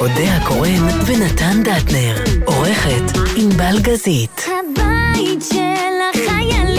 אודה הקורן ונתן דטנר. עורכת ענבל גזית. הבית של החיילים,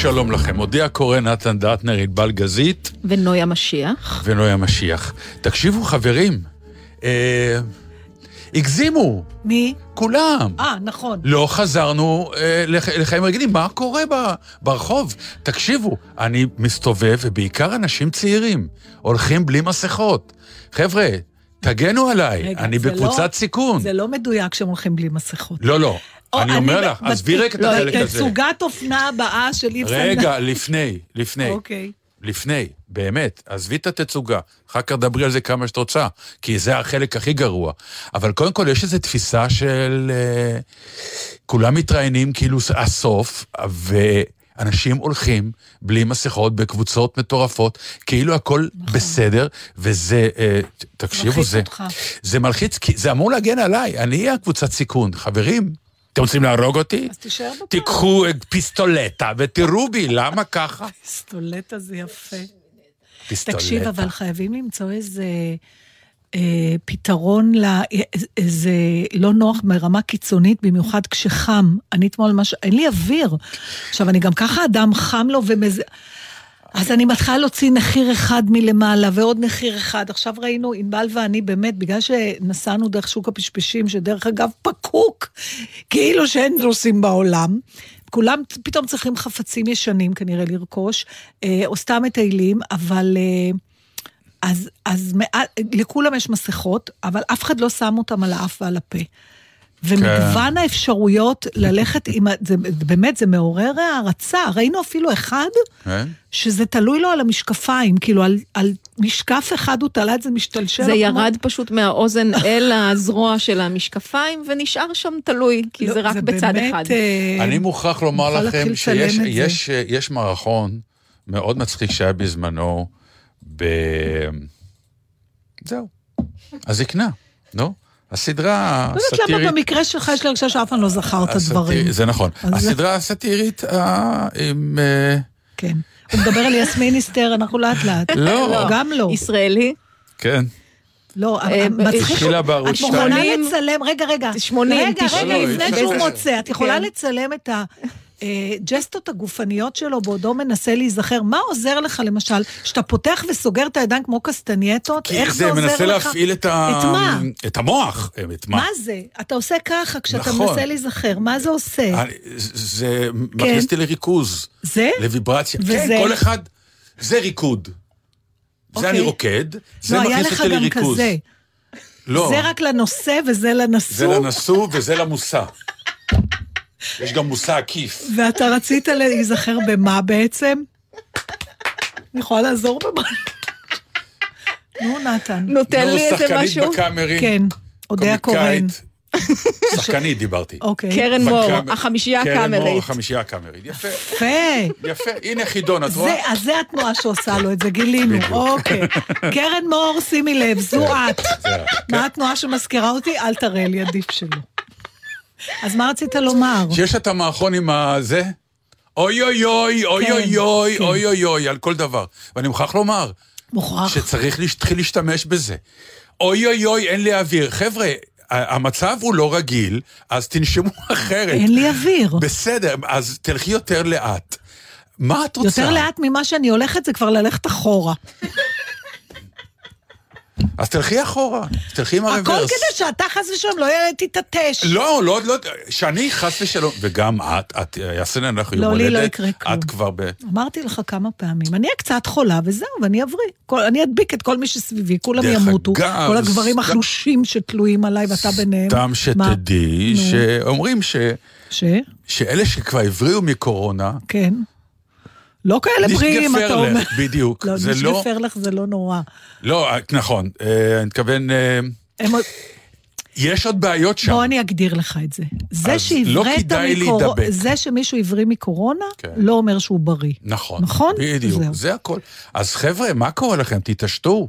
שלום לכם. מודיע קורא נתן דטנר, ענבל גזית ונויה משיח. ונויה משיח. תקשיבו, חברים, אה, הגזימו, מי? כולם. אה, נכון. לא חזרנו אה, לח, לחיים רגילים, מה קורה ב, ברחוב? תקשיבו, אני מסתובב, ובעיקר אנשים צעירים, הולכים בלי מסכות. חבר'ה, תגנו עליי, רגע, אני זה בקבוצת לא- סיכון. זה לא מדויק שהם הולכים בלי מסכות. לא, לא, אני אומר לך, עזבי רק את לא, החלק הזה. תצוגת אופנה הבאה של איב רגע, לפני, לפני. אוקיי. לפני, באמת, עזבי את התצוגה, אחר כך דברי על זה כמה שאת רוצה, כי זה החלק הכי גרוע. אבל קודם כל, יש איזו תפיסה של... אה, כולם מתראיינים כאילו הסוף, ואנשים הולכים בלי מסכות בקבוצות מטורפות, כאילו הכל בסדר, וזה, אה, תקשיבו, נכון. זה... אותך. זה מלחיץ, כי זה אמור להגן עליי, אני אהיה הקבוצת סיכון. חברים, אתם רוצים להרוג אותי? אז תישאר בבית. תיקחו פיסטולטה ותראו בי, למה ככה? פיסטולטה זה יפה. פיסטולטה. תקשיב, אבל חייבים למצוא איזה אה, פתרון, ל... איזה לא נוח ברמה קיצונית, במיוחד כשחם. אני אתמול ממש, אין לי אוויר. עכשיו, אני גם ככה אדם חם לו ומז... אז אני מתחילה להוציא נחיר אחד מלמעלה ועוד נחיר אחד. עכשיו ראינו, ענבל ואני באמת, בגלל שנסענו דרך שוק הפשפשים, שדרך אגב פקוק, כאילו שאין נוסעים בעולם, כולם פתאום צריכים חפצים ישנים כנראה לרכוש, אה, או סתם מטיילים, אבל... אה, אז, אז מעל, לכולם יש מסכות, אבל אף אחד לא שם אותם על האף ועל הפה. ומגוון האפשרויות ללכת עם, זה, באמת, זה מעורר הערצה. ראינו אפילו אחד כן? שזה תלוי לו על המשקפיים, כאילו על, על משקף אחד הוא תלה את זה משתלשל. זה ירד פשוט מהאוזן אל הזרוע של המשקפיים, ונשאר שם תלוי, כי לא, זה רק בצד באמת, אחד. אה, אני מוכרח לומר לכם שיש את זה. יש, יש מערכון מאוד מצחיק שהיה בזמנו ב... זהו, הזקנה, נו. הסדרה לא יודעת למה הסאטירית... במקרה שלך יש לי הרגשה שאף אחד לא זכר את הדברים. זה נכון. הסדרה הסאטירית אה, עם... אה, כן. הוא מדבר על יסמין היסטר, אנחנו לאט לאט. לא. גם לא. ישראלי, כן. לא, אה, מצחיק. התחילה בערוץ את מוכנה. לצלם, רגע, רגע. 80, רגע, 90. רגע, לא, לא, לפני שהוא אפשר. מוצא, את יכולה כן. לצלם את הג'סטות הגופניות שלו בעודו מנסה להיזכר. מה עוזר לך, למשל, שאתה פותח וסוגר את הידיים כמו קסטנייטות? כי איך זה זה עוזר לך? מנסה להפעיל את ה... את מה? את המוח. את מה? מה זה? אתה עושה ככה כשאתה נכון. מנסה להיזכר, מה זה עושה? אני- זה מכניס אותי לריכוז. זה? לוויברציה. וזה? כן, כל אחד, זה ריקוד. זה אוקיי. אני רוקד, זה לא, היה מכניס לך אותי גם לריכוז. כזה. לא, זה רק לנושא וזה זה לנשוא, לנשוא וזה למושא. יש גם מושא עקיף. ואתה רצית להיזכר במה בעצם? אני יכולה לעזור במה? נו, נתן. נותן נו, לי איזה שחקנית משהו? בקאמרי. כן, אודיה קורן. שחקנית דיברתי. אוקיי. קרן מור, החמישייה קרן מור, הקאמרית. החמישייה הקאמרית. יפה, יפה. יפה. הנה חידון, את זה, רואה? אז זה התנועה שעושה לו את זה, גילינו. אוקיי. קרן מור, שימי לב, זו את. זה- מה התנועה שמזכירה אותי? אל תראה לי, עדיף שלא. אז מה רצית לומר? שיש את המערכון עם הזה? אוי אוי אוי, אוי כן, אוי אוי, כן. אוי אוי אוי, על כל דבר. ואני מוכרח לומר, מוכרח. שצריך להתחיל להשתמש בזה. אוי אוי אוי, אין לי אוויר. חבר'ה, המצב הוא לא רגיל, אז תנשמו אחרת. אין לי אוויר. בסדר, אז תלכי יותר לאט. מה את רוצה? יותר לאט ממה שאני הולכת זה כבר ללכת אחורה. אז תלכי אחורה, תלכי עם הרוורס. הכל כדי שאתה חס ושלום לא תתעטש. לא, לא, לא, שאני חס ושלום, וגם את, את, יעשה יום לא, הולדת. לי לא יקרה כלום. את כבר ב... אמרתי לך כמה פעמים, אני אהיה קצת חולה וזהו, ואני אבריא. אני אדביק את כל מי שסביבי, כולם ימותו. כל הגברים החלושים שתלויים עליי ואתה ביניהם. סתם? שתדעי. שאומרים ש... ש? שאלה שכבר הבריאו מקורונה, כן. לא כאלה בריאים, אתה אומר. נשגפר לך, בדיוק. לא, זה לא... נשגפר לך זה לא נורא. לא, נכון, אה, אני מתכוון, אה, יש עוד בעיות שם. בוא אני אגדיר לך את זה. זה אז שהבראת לא להידבק. זה שמישהו הבריא מקורונה, כן. לא אומר שהוא בריא. נכון. נכון? בדיוק, זהו. זה הכל. אז חבר'ה, מה קורה לכם? תתעשתו.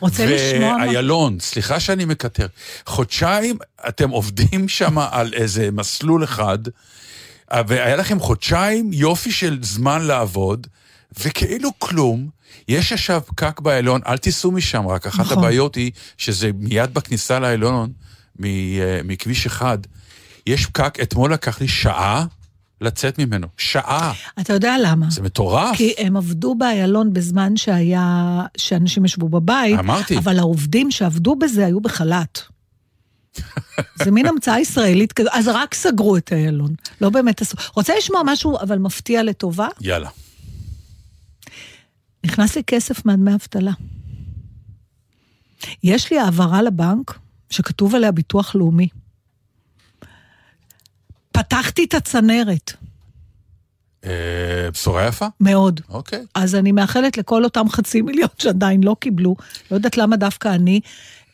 רוצה לשמוע מה... ואיילון, סליחה שאני מקטר, חודשיים אתם עובדים שם על איזה מסלול אחד, והיה לכם חודשיים יופי של זמן לעבוד, וכאילו כלום. יש עכשיו פקק באיילון, אל תיסעו משם, רק אחת נכון. הבעיות היא שזה מיד בכניסה לאיילון, אה, מכביש אחד, יש פקק, אתמול לקח לי שעה לצאת ממנו. שעה. אתה יודע למה? זה מטורף. כי הם עבדו באיילון בזמן שהיה, שאנשים ישבו בבית. אמרתי. אבל העובדים שעבדו בזה היו בחל"ת. זה מין המצאה ישראלית כזו, אז רק סגרו את איילון. לא באמת עשו. רוצה לשמוע משהו, אבל מפתיע לטובה? יאללה. נכנס לי כסף מהדמי אבטלה. יש לי העברה לבנק שכתוב עליה ביטוח לאומי. פתחתי את הצנרת, אה, בשורה יפה? מאוד. אוקיי. אז אני מאחלת לכל אותם חצי מיליון שעדיין לא קיבלו, לא יודעת למה דווקא אני.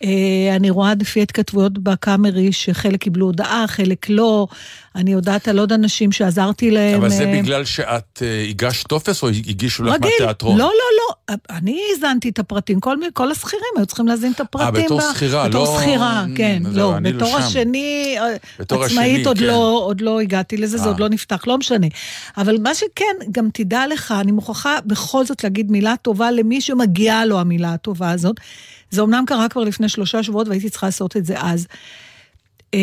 אה, אני רואה לפי התכתבויות בקאמרי שחלק קיבלו הודעה, חלק לא. אני יודעת על עוד אנשים שעזרתי להם. אבל זה אה, בגלל שאת אה, הגשת טופס או הגישו לך. מהתיאטרון? לא, לא, לא. אני האזנתי את הפרטים. כל, כל השכירים היו צריכים להזין את הפרטים. בתור ב- שכירה, בתור לא- שכירה, כן. זהו, לא, אני לא בתור שם. השני, אה, בתור עצמאית השני, עוד כן. לא, עוד לא הגעתי לזה, זה אה. עוד לא נפתח, לא משנה. אבל מה שכן, גם תדע לך, אני מוכרחה בכל זאת להגיד מילה טובה למי שמגיעה לו המילה הטובה הזאת. זה אמנם קרה כבר לפני שלושה שבועות והייתי צריכה לעשות את זה אז. אה,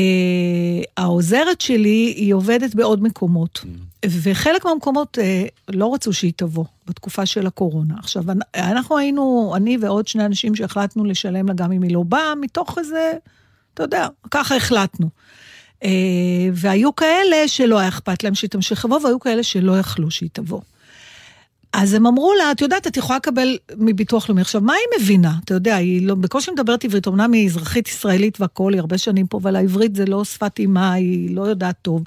העוזרת שלי, היא עובדת בעוד מקומות, וחלק מהמקומות אה, לא רצו שהיא תבוא בתקופה של הקורונה. עכשיו, אנ- אנחנו היינו, אני ועוד שני אנשים שהחלטנו לשלם לה גם אם היא לא באה, מתוך איזה, אתה יודע, ככה החלטנו. אה, והיו כאלה שלא היה אכפת להם שהיא תמשיך לבוא, והיו כאלה שלא יכלו שהיא תבוא. אז הם אמרו לה, את יודעת, את יכולה לקבל מביטוח לאומי. עכשיו, מה היא מבינה? אתה יודע, היא לא, בקושי מדברת עברית, אמנם היא אזרחית ישראלית והכול, היא הרבה שנים פה, אבל העברית זה לא שפת אימה, היא לא יודעת טוב.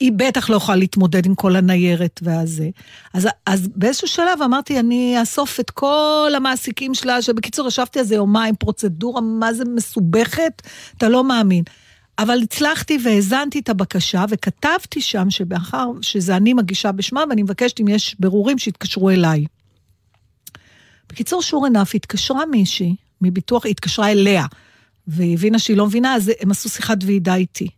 היא בטח לא יכולה להתמודד עם כל הניירת והזה. אז, אז באיזשהו שלב אמרתי, אני אאסוף את כל המעסיקים שלה, שבקיצור, ישבתי על זה יומיים, פרוצדורה, מה זה מסובכת, אתה לא מאמין. אבל הצלחתי והאזנתי את הבקשה, וכתבתי שם שבאחר שזה אני מגישה בשמה, ואני מבקשת אם יש בירורים שיתקשרו אליי. בקיצור, שור ענף, התקשרה מישהי מביטוח, התקשרה אליה, והיא הבינה שהיא לא מבינה, אז הם עשו שיחת ועידה איתי.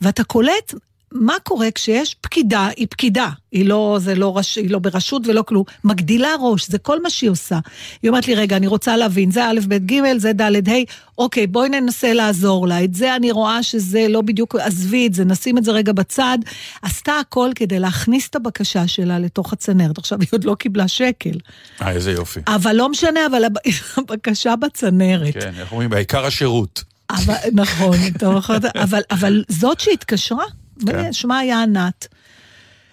ואתה קולט מה קורה כשיש פקידה, היא פקידה, היא לא, זה לא, רש, היא לא ברשות ולא כלום, מגדילה ראש, זה כל מה שהיא עושה. היא אומרת לי, רגע, אני רוצה להבין, זה א', ב', ג', זה ד', ה', אוקיי, בואי ננסה לעזור לה. את זה אני רואה שזה לא בדיוק, עזבי את זה, נשים את זה רגע בצד. עשתה הכל כדי להכניס את הבקשה שלה לתוך הצנרת. עכשיו, היא עוד לא קיבלה שקל. אה, איזה יופי. אבל לא משנה, אבל הב- הבקשה בצנרת. כן, איך אומרים? בעיקר השירות. אבל, נכון, יכול- אבל, אבל זאת שהתקשרה, כן. שמה היה ענת.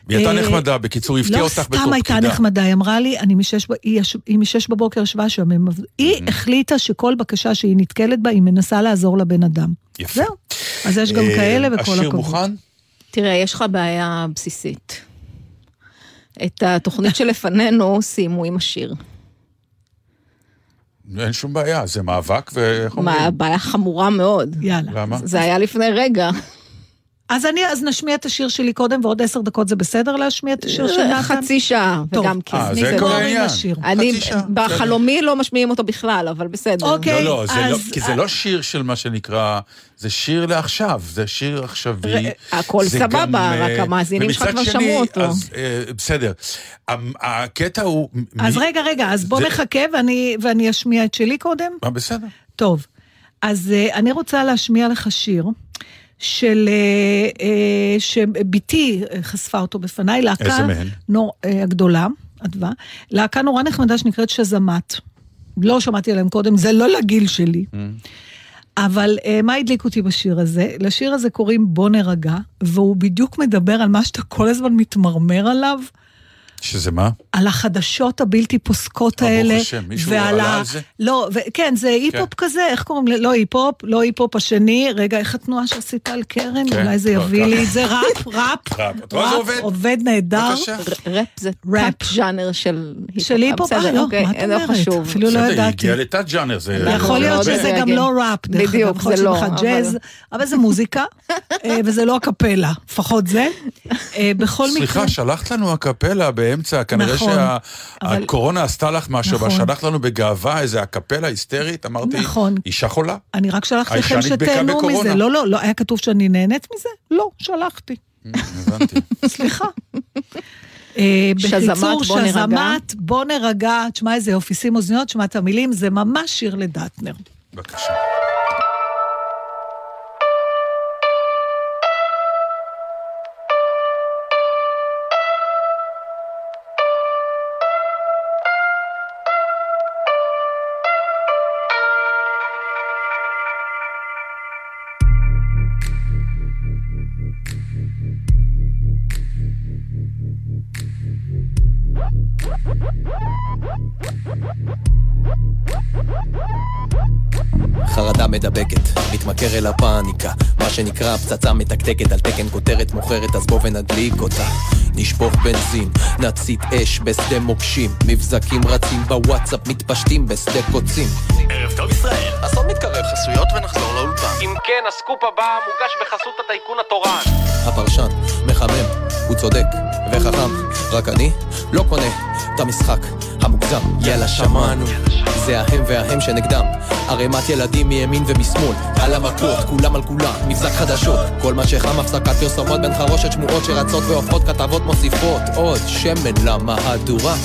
היא הייתה אה, נחמדה, בקיצור, הפתיעה לא אותך בתור סתם הייתה פקידה. נחמדה, היא אמרה לי, אני משש, היא, היא משש בבוקר ישבה שם, היא החליטה שכל בקשה שהיא נתקלת בה, היא מנסה לעזור לבן אדם. יפה. זהו. אז יש גם אה, כאלה וכל השיר הכבוד. מוכן? תראה, יש לך בעיה בסיסית. את התוכנית שלפנינו סיימו עם השיר. אין שום בעיה, זה מאבק, ואיך אומרים? מה, בעיה חמורה מאוד. יאללה. למה? זה היה לפני רגע. אז אני, אז נשמיע את השיר שלי קודם, ועוד עשר דקות זה בסדר להשמיע את השיר של נתן? חצי שעה, טוב. וגם אה, כיף. זה. כל קוראים העניין. אני, חצי שעה, בחלומי לא משמיעים אותו בכלל, אבל בסדר. אוקיי. לא, לא, לא, אז- כי זה לא שיר של מה שנקרא, זה שיר לעכשיו, זה שיר עכשווי. הכל זה סבבה, רק אה, המאזינים שלך כבר שמעו אותו. אז, אה, בסדר. הקטע הוא... אז רגע, רגע, אז בוא נחכה ואני, ואני אשמיע את שלי קודם. אה, בסדר. טוב, אז אני רוצה להשמיע לך שיר של... uh, uh, שבתי uh, חשפה אותו בפניי, להקה... איזה מהן? נור, הגדולה, אדווה, להקה נורא נחמדה שנקראת שזמת. לא שמעתי עליהם קודם, זה לא לגיל שלי. Mm. אבל אה, מה הדליק אותי בשיר הזה? לשיר הזה קוראים בוא נרגע, והוא בדיוק מדבר על מה שאתה כל הזמן מתמרמר עליו. שזה מה? על החדשות הבלתי פוסקות אה, ברוך האלה. השם, מישהו ועל עלה על זה? לא, ו... כן, זה היפ-הופ כזה, איך קוראים לזה? לא היפ-הופ, לא היפ-הופ השני. רגע, איך התנועה שעשית על קרן? כן, אולי זה לא, יביא ככה. לי את זה. ראפ, ראפ. ראפ. את רואה, זה עובד? עובד נהדר. בבקשה. ראפ זה ראפ. ז'אנר של היפ-הופ. של היפ-הופ, אה, לא, אוקיי, מה את אומרת? חשוב. אפילו לא בסדר, היא ידעתי. הגיעה לתת ג'אנר, זה... יכול להיות שזה גם. לא ראפ, בדיוק, יכול זה להיות לא, אבל זה מוזיקה, אה, וזה לא הקפלה, לפחות זה. אה, בכל מקרה... סליחה, שלחת לנו הקפלה באמצע, כנראה נכון, אבל- שהקורונה עשתה לך משהו, אבל נכון. שלחת לנו בגאווה איזה הקפלה היסטרית, אמרתי, נכון. אישה חולה. אני רק שלחתי לכם שתהנו. מזה. לא, לא, לא, היה כתוב שאני נהנית מזה? לא, שלחתי. הבנתי. סליחה. אה, שזמת, בקיצור, בוא נרגע. שזמת, בוא נרגע, תשמע איזה יופי, שים אוזניות, תשמע את המילים, זה ממש שיר לדטנר. בבקשה. שנקרא פצצה מתקתקת על תקן כותרת מוכרת אז בוא ונדליק אותה נשפוך בנזין, נצית אש בשדה מוקשים מבזקים רצים בוואטסאפ מתפשטים בשדה קוצים ערב טוב ישראל. אסון מתקרב חסויות ונחזור לאולפן. אם כן, הסקופ הבא מוגש בחסות הטייקון התורן. הפרשן, מחמם, הוא צודק וחכם, רק אני לא קונה את המשחק המוגזם. יאללה, שמענו, זה ההם וההם שנגדם. ערימת ילדים מימין ומשמאל, על המכות, כולם על כולם, מבזק חדשות. כל מה שחם, הפסקת פרסומות בין חרושת שמועות שרצות והופכות כתבות מוסיפות עוד שמן למהדורה.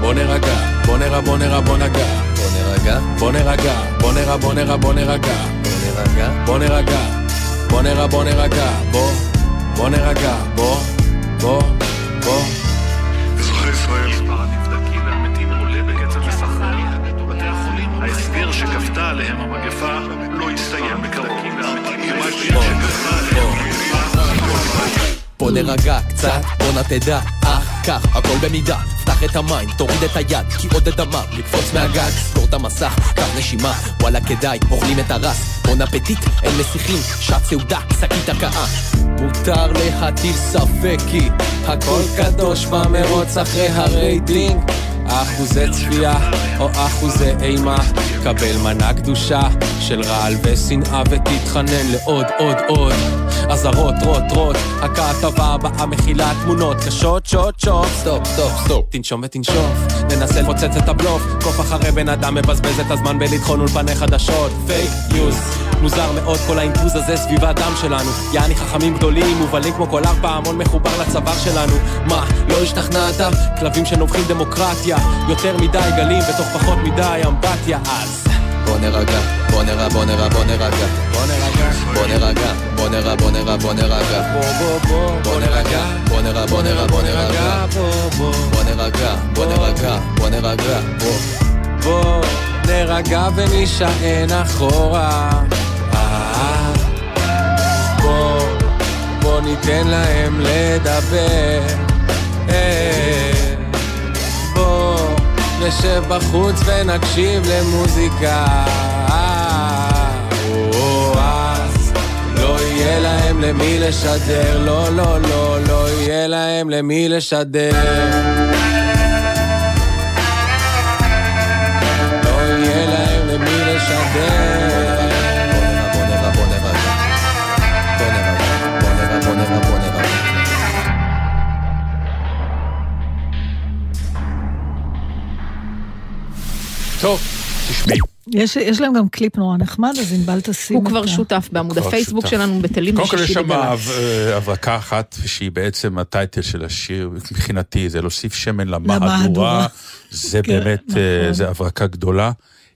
בוא נרגע, בוא נראה, בוא נראה, בוא נגע. בוא נרגע, בוא נרגע, בוא נראה, בוא נראה, בוא נרגע. בוא נרגע. בוא נרגע, בוא נראה, בוא נרגע. בוא, בוא נרגע, בוא, בוא, בוא. אזרחי ישראל. ההסגר שכפתה עליהם המגפה לא יסתיים בקרוב. בוא נרגע קצת, בוא נא תדע, אך כך, הכל במידה. פתח את המים, תוריד את היד, כי עוד אדמה, לקפוץ מהגג, סגור את המסך, קח נשימה, וואלה כדאי, אוכלים את הרס, בון אפטיט, אין מסיחים, שעת סעודה, שקית הקאה. מותר להטיל ספק כי הכל קדוש במרוץ אחרי הרייטינג. אחוזי צפייה או אחוזי אימה. קבל מנה קדושה של רעל ושנאה ותתחנן לעוד עוד עוד אזהרות רוט רוט הכתבה הבאה מכילה תמונות קשות shoot shoot stop stop stop. תנשום ותנשוף. ננסה לפוצץ את הבלוף. קוף אחרי בן אדם מבזבז את הזמן בלטחון אולפני חדשות. fake news. מוזר מאוד כל האינפוז הזה סביב הדם שלנו. יעני חכמים גדולים מובלים כמו כל ארבע המון מחובר לצוואר שלנו. מה, לא השתכנעת? כלבים שנובחים דמוקרטיה. יותר מדי גלים בתוך פחות מדי אמפתיה אז בוא נרגע, בוא נראה, בוא נראה, בוא נרגע. בוא נרגע, בוא נרגע, בוא נראה, בוא נראה, בוא נרגע בוא בוא בוא, בוא נרגע, בוא נראה, בוא נראה, בוא נרגע בוא נרגע, בוא נרגע, בוא נרגע בוא. בוא נרגע ונישען אחורה. אה, בוא, בוא ניתן להם לדבר. אה, נשב בחוץ ונקשיב למוזיקה. או, לא להם למי לשדר. לא, לא, לא, לא יהיה להם למי לשדר טוב, תשמעי. יש, יש להם גם קליפ נורא נחמד, אז ענבל תשים הוא כבר שותף בעמוד הפייסבוק שותף. שלנו בתלים קודם כל יש בשישי שם בגל"צ. אה, הברקה אחת, שהיא בעצם הטייטל של השיר, מבחינתי, זה להוסיף שמן למהדורה. זה כן, באמת, נכון. אה, זה הברקה גדולה,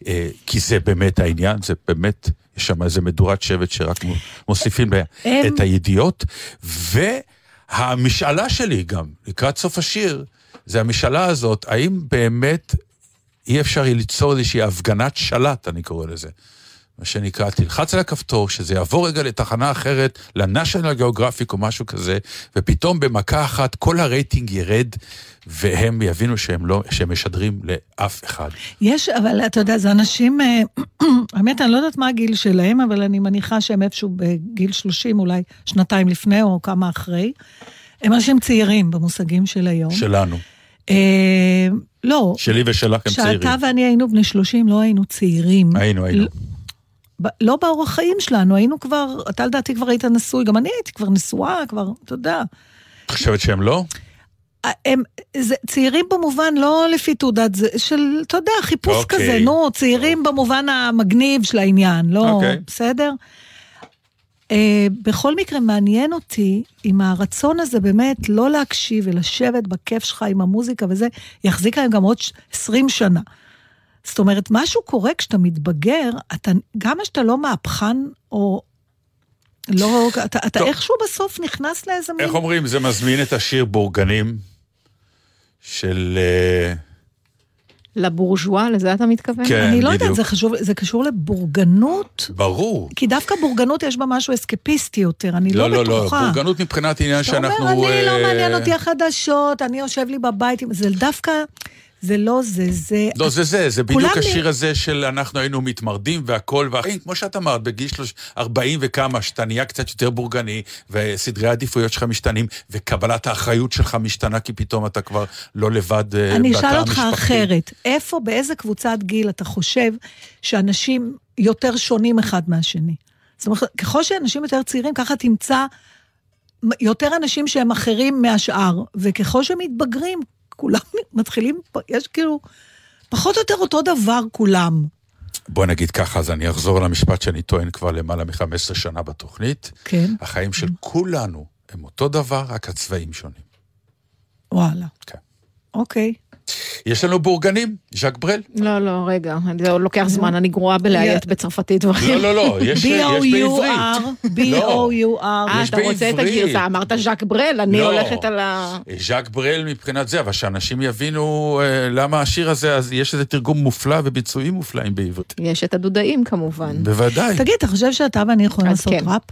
אה, כי זה באמת העניין, זה באמת, יש שם איזה מדורת שבט שרק מו- מוסיפים את הידיעות. והמשאלה שלי גם, לקראת סוף השיר, זה המשאלה הזאת, האם באמת אי אפשר יהיה ליצור איזושהי הפגנת שלט, אני קורא לזה. מה שנקרא, תלחץ על הכפתור, שזה יעבור רגע לתחנה אחרת, לנשיונל גיאוגרפיק או משהו כזה, ופתאום במכה אחת כל הרייטינג ירד, והם יבינו שהם, לא, שהם משדרים לאף אחד. יש, אבל אתה יודע, זה אנשים, אה, האמת, אני לא יודעת מה הגיל שלהם, אבל אני מניחה שהם איפשהו בגיל 30, אולי שנתיים לפני או כמה אחרי. הם אנשים צעירים במושגים של היום. שלנו. לא, שלי ושלך הם צעירים. כשאתה ואני היינו בני 30, לא היינו צעירים. היינו, היינו. ב- לא באורח חיים שלנו, היינו כבר, אתה לדעתי כבר היית נשוי, גם אני הייתי כבר נשואה, כבר, אתה יודע. את חושבת שהם לא? הם זה, צעירים במובן לא לפי תעודת זה, של, אתה יודע, חיפוש אוקיי. כזה, נו, צעירים במובן המגניב של העניין, לא, אוקיי. בסדר? אה, בכל מקרה, מעניין אותי אם הרצון הזה באמת לא להקשיב ולשבת בכיף שלך עם המוזיקה וזה, יחזיק להם גם עוד ש- 20 שנה. זאת אומרת, משהו קורה כשאתה מתבגר, אתה, גם שאתה לא מהפכן, או לא, אתה, אתה טוב. איכשהו בסוף נכנס לאיזה מין... איך אומרים, זה מזמין את השיר בורגנים של... אה, לבורז'ואה, לזה אתה מתכוון? כן. אני לא יודעת, בדיוק. זה, חשוב, זה קשור לבורגנות, ברור. כי דווקא בורגנות יש בה משהו אסקפיסטי יותר, אני לא, לא, לא, לא, בטוחה. בורגנות מבחינת עניין אתה אומר, שאנחנו... אני לא אה, מעניין אותי החדשות, אני יושב לי בבית, זה דווקא, זה לא זה, זה... לא, זה זה, זה בדיוק השיר הזה של אנחנו היינו מתמרדים והכל, והחיים, כמו שאת אמרת, בגיל שלוש- 40 וכמה, שאתה נהיה קצת יותר בורגני, וסדרי העדיפויות שלך משתנים, וקבלת האחריות שלך משתנה, כי פתאום אתה כבר לא לבד אה, אני בתא אשאל אותך המשפחתי. אחרת, איפה, באיזה קבוצת גיל אתה חושב שאנשים יותר שונים אחד מהשני? זאת אומרת, ככל שאנשים יותר צעירים, ככה תמצא יותר אנשים שהם אחרים מהשאר, וככל שהם מתבגרים, כולם מתחילים, יש כאילו, פחות או יותר אותו דבר כולם. בוא נגיד ככה, אז אני אחזור למשפט שאני טוען כבר למעלה מ-15 שנה בתוכנית. כן, החיים של כולנו הם אותו דבר, רק הצבעים שונים. וואלה. כן. אוקיי. יש לנו בורגנים, ז'אק ברל. לא, לא, רגע, זה עוד לוקח זמן, אני גרועה בלאיית בצרפתית דברים. לא, לא, לא, יש בעברית. B-O-U-R, B-O-U-R. אה, אתה רוצה את. הגרסה, אמרת ז'אק ברל, אני לא. הולכת על ה... ז'אק ברל מבחינת זה, אבל שאנשים יבינו אה, למה השיר הזה, אז יש איזה תרגום מופלא וביצועים מופלאים בעברית. יש את הדודאים כמובן. בוודאי. תגיד, אתה חושב שאתה ואני יכולים לעשות כן. ראפ?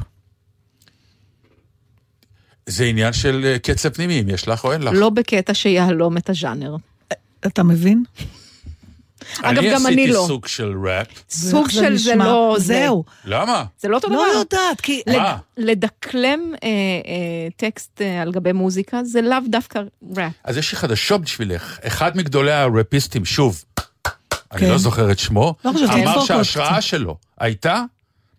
זה עניין של אה, קצב פנימי, אם יש לך או אין לך. לא בקטע שיהלום את הז'אנר. אתה מבין? אגב, גם אני אני לא. עשיתי סוג של ראפ. סוג של זה? לא זה. זהו. למה? זה לא אותו דבר. לא יודעת, כי... מה? לדקלם אה, אה, טקסט אה, על גבי מוזיקה זה לאו דווקא ראפ. אז יש לי חדשות בשבילך. אחד מגדולי הראפיסטים, שוב, אני כן. לא זוכר את שמו, לא אמר שההשראה שלו הייתה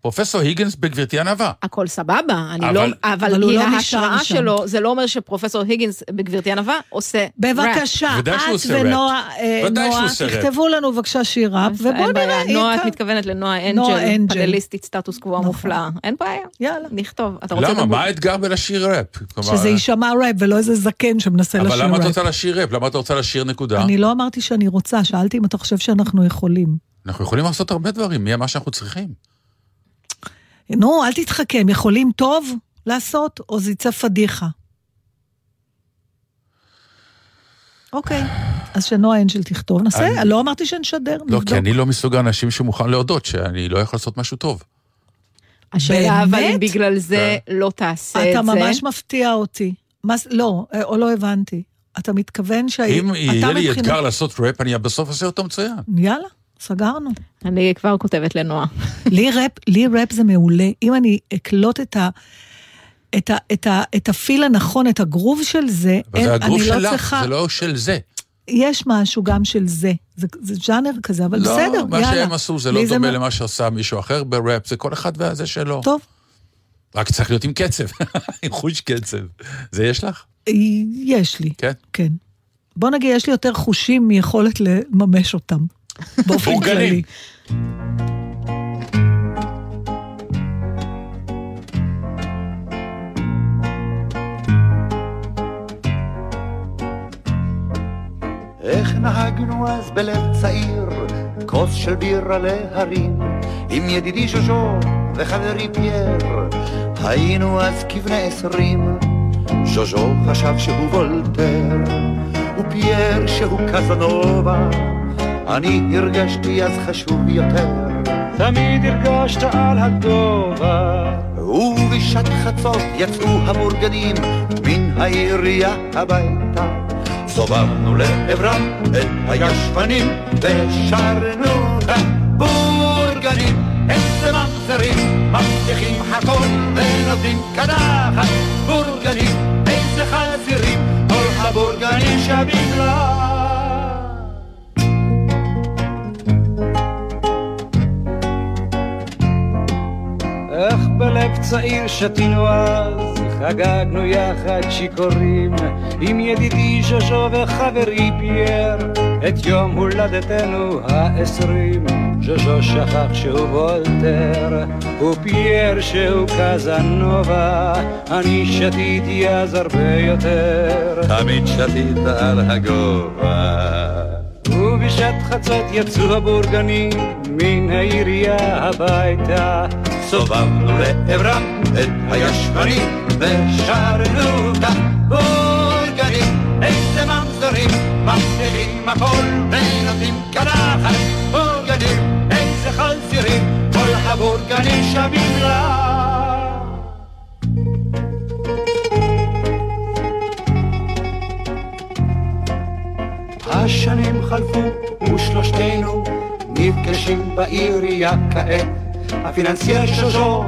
פרופסור היגנס בגברתי ענווה. הכל סבבה, אני אבל- לא... אבל, אבל לא ההשראה שם. שלו, זה לא אומר שפרופסור היגינס בגברתי הנאווה עושה ראפ. בבקשה, ודאי שהוא את ראפ. ונועה, אה, נועה, ראפ. תכתבו לנו בבקשה שיר ראפ, ובואו. נראה, נועה, את. מתכוונת לנועה נועה אנג'ל, אנג'ל. פאנליסטית סטטוס קוו נכון. מופלאה. אין בעיה. יאללה. נכתוב. אתה רוצה למה? מה? האתגר בלשיר ראפ? שזה יישמע ראפ ולא איזה זקן שמנסה לשיר אבל למה את ראפ. רוצה לשיר ראפ? למה את רוצה לשיר נקודה? אני לא אמרתי שאני רוצה, שאלתי אם אתה חושב שאנחנו יכולים. אנחנו יכולים לעשות הרבה דברים, מי מה שאנחנו צריכים. נו, אל תתחכם, יכולים טוב לעשות, או זה יצא פדיחה. אוקיי, אז שנועה אנג'ל תכתוב, נעשה, אני- לא אמרתי שנשדר, לא, נבדוק. כי אני לא מסוג האנשים שמוכן להודות שאני לא יכול לעשות משהו טוב. השאלה אבל באמת? אם בגלל זה כן. לא תעשה אתה את זה. ממש מפתיע אותי. מה, לא, אה, או לא הבנתי. אתה מתכוון שה... אם אתה יהיה לי אתגר לעשות ראפ, אני בסוף אעשה אותו מצוין. יאללה, סגרנו. אני כבר כותבת לנועה. לי ראפ, לי ראפ זה מעולה. אם אני אקלוט את ה... את, ה, את, ה, את הפיל הנכון, את הגרוב של זה, אבל זה הגרוף אני לא שלך, צריכה, זה לא של זה. יש משהו גם של זה. זה, זה ז'אנר כזה, אבל לא, בסדר, מה יאללה. שהם עשו זה לא לי דומה מ- למה שעשה מישהו אחר בראפ, זה כל אחד והזה שלו. טוב, רק צריך להיות עם קצב, עם חוש קצב. זה יש לך? יש לי, כן. כן. בוא נגיד, יש לי יותר חושים מיכולת לממש אותם. באופן. כללי. איך נהגנו אז בלב צעיר, כוס של בירה להרים, עם ידידי ז'וז'ו וחברי פייר, היינו אז כבני עשרים, ז'וז'ו חשב שהוא וולטר, ופייר שהוא קזנובה, אני הרגשתי אז חשוב יותר. תמיד הרגשת על הגובה. ובשעת חצות יצאו הבורגנים מן העירייה הביתה. סובבנו לעברם את הישבנים ושרנו את הבורגנים. איזה ממזרים, מבטיחים הכל ונותנים קדחת. בורגנים, איזה חזירים, כל הבורגנים שווים לה. בלב צעיר שתינו אז, חגגנו יחד שיכורים, עם ידידי ז'וז'ו וחברי פייר, את יום הולדתנו העשרים. ז'וז'ו שכח שהוא וולטר, ופייר שהוא קזנובה, אני שתיתי אז הרבה יותר. תמיד שתית על הגובה. ובשעת חצות יצאו הבורגנים מן העירייה הביתה. סובבנו לעברם את הישבנים ושרנו את הבורגנים. איזה ממזרים, מבטיחים הכל ונותנים קדחת. בורגנים, איזה חזירים, כל הבורגנים שווים לה. השנים חלפו ושלושתנו נפגשים בעירייה כעת. הפיננסייר ז'וז'ו,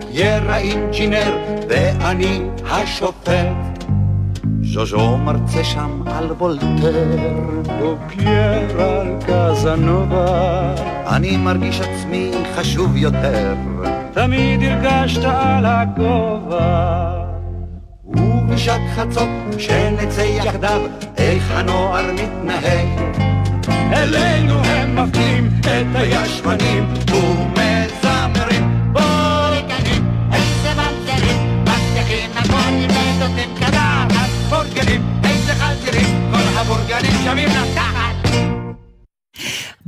פייר האינג'ינר ואני השופט. ז'וז'ו מרצה שם על וולטר, ופייר על קזנובה. אני מרגיש עצמי חשוב יותר. תמיד הרגשת על הגובה. ובשעת חצות שנצא יחדיו, איך הנוער מתנהג. אלינו הם מפנים את הישבנים ומזמרים בורגנים, איזה ממזרים, מבטיחים הכל ונותנים קדחת. בורגנים, איזה חזירים, כל הבורגנים שווים לתחת.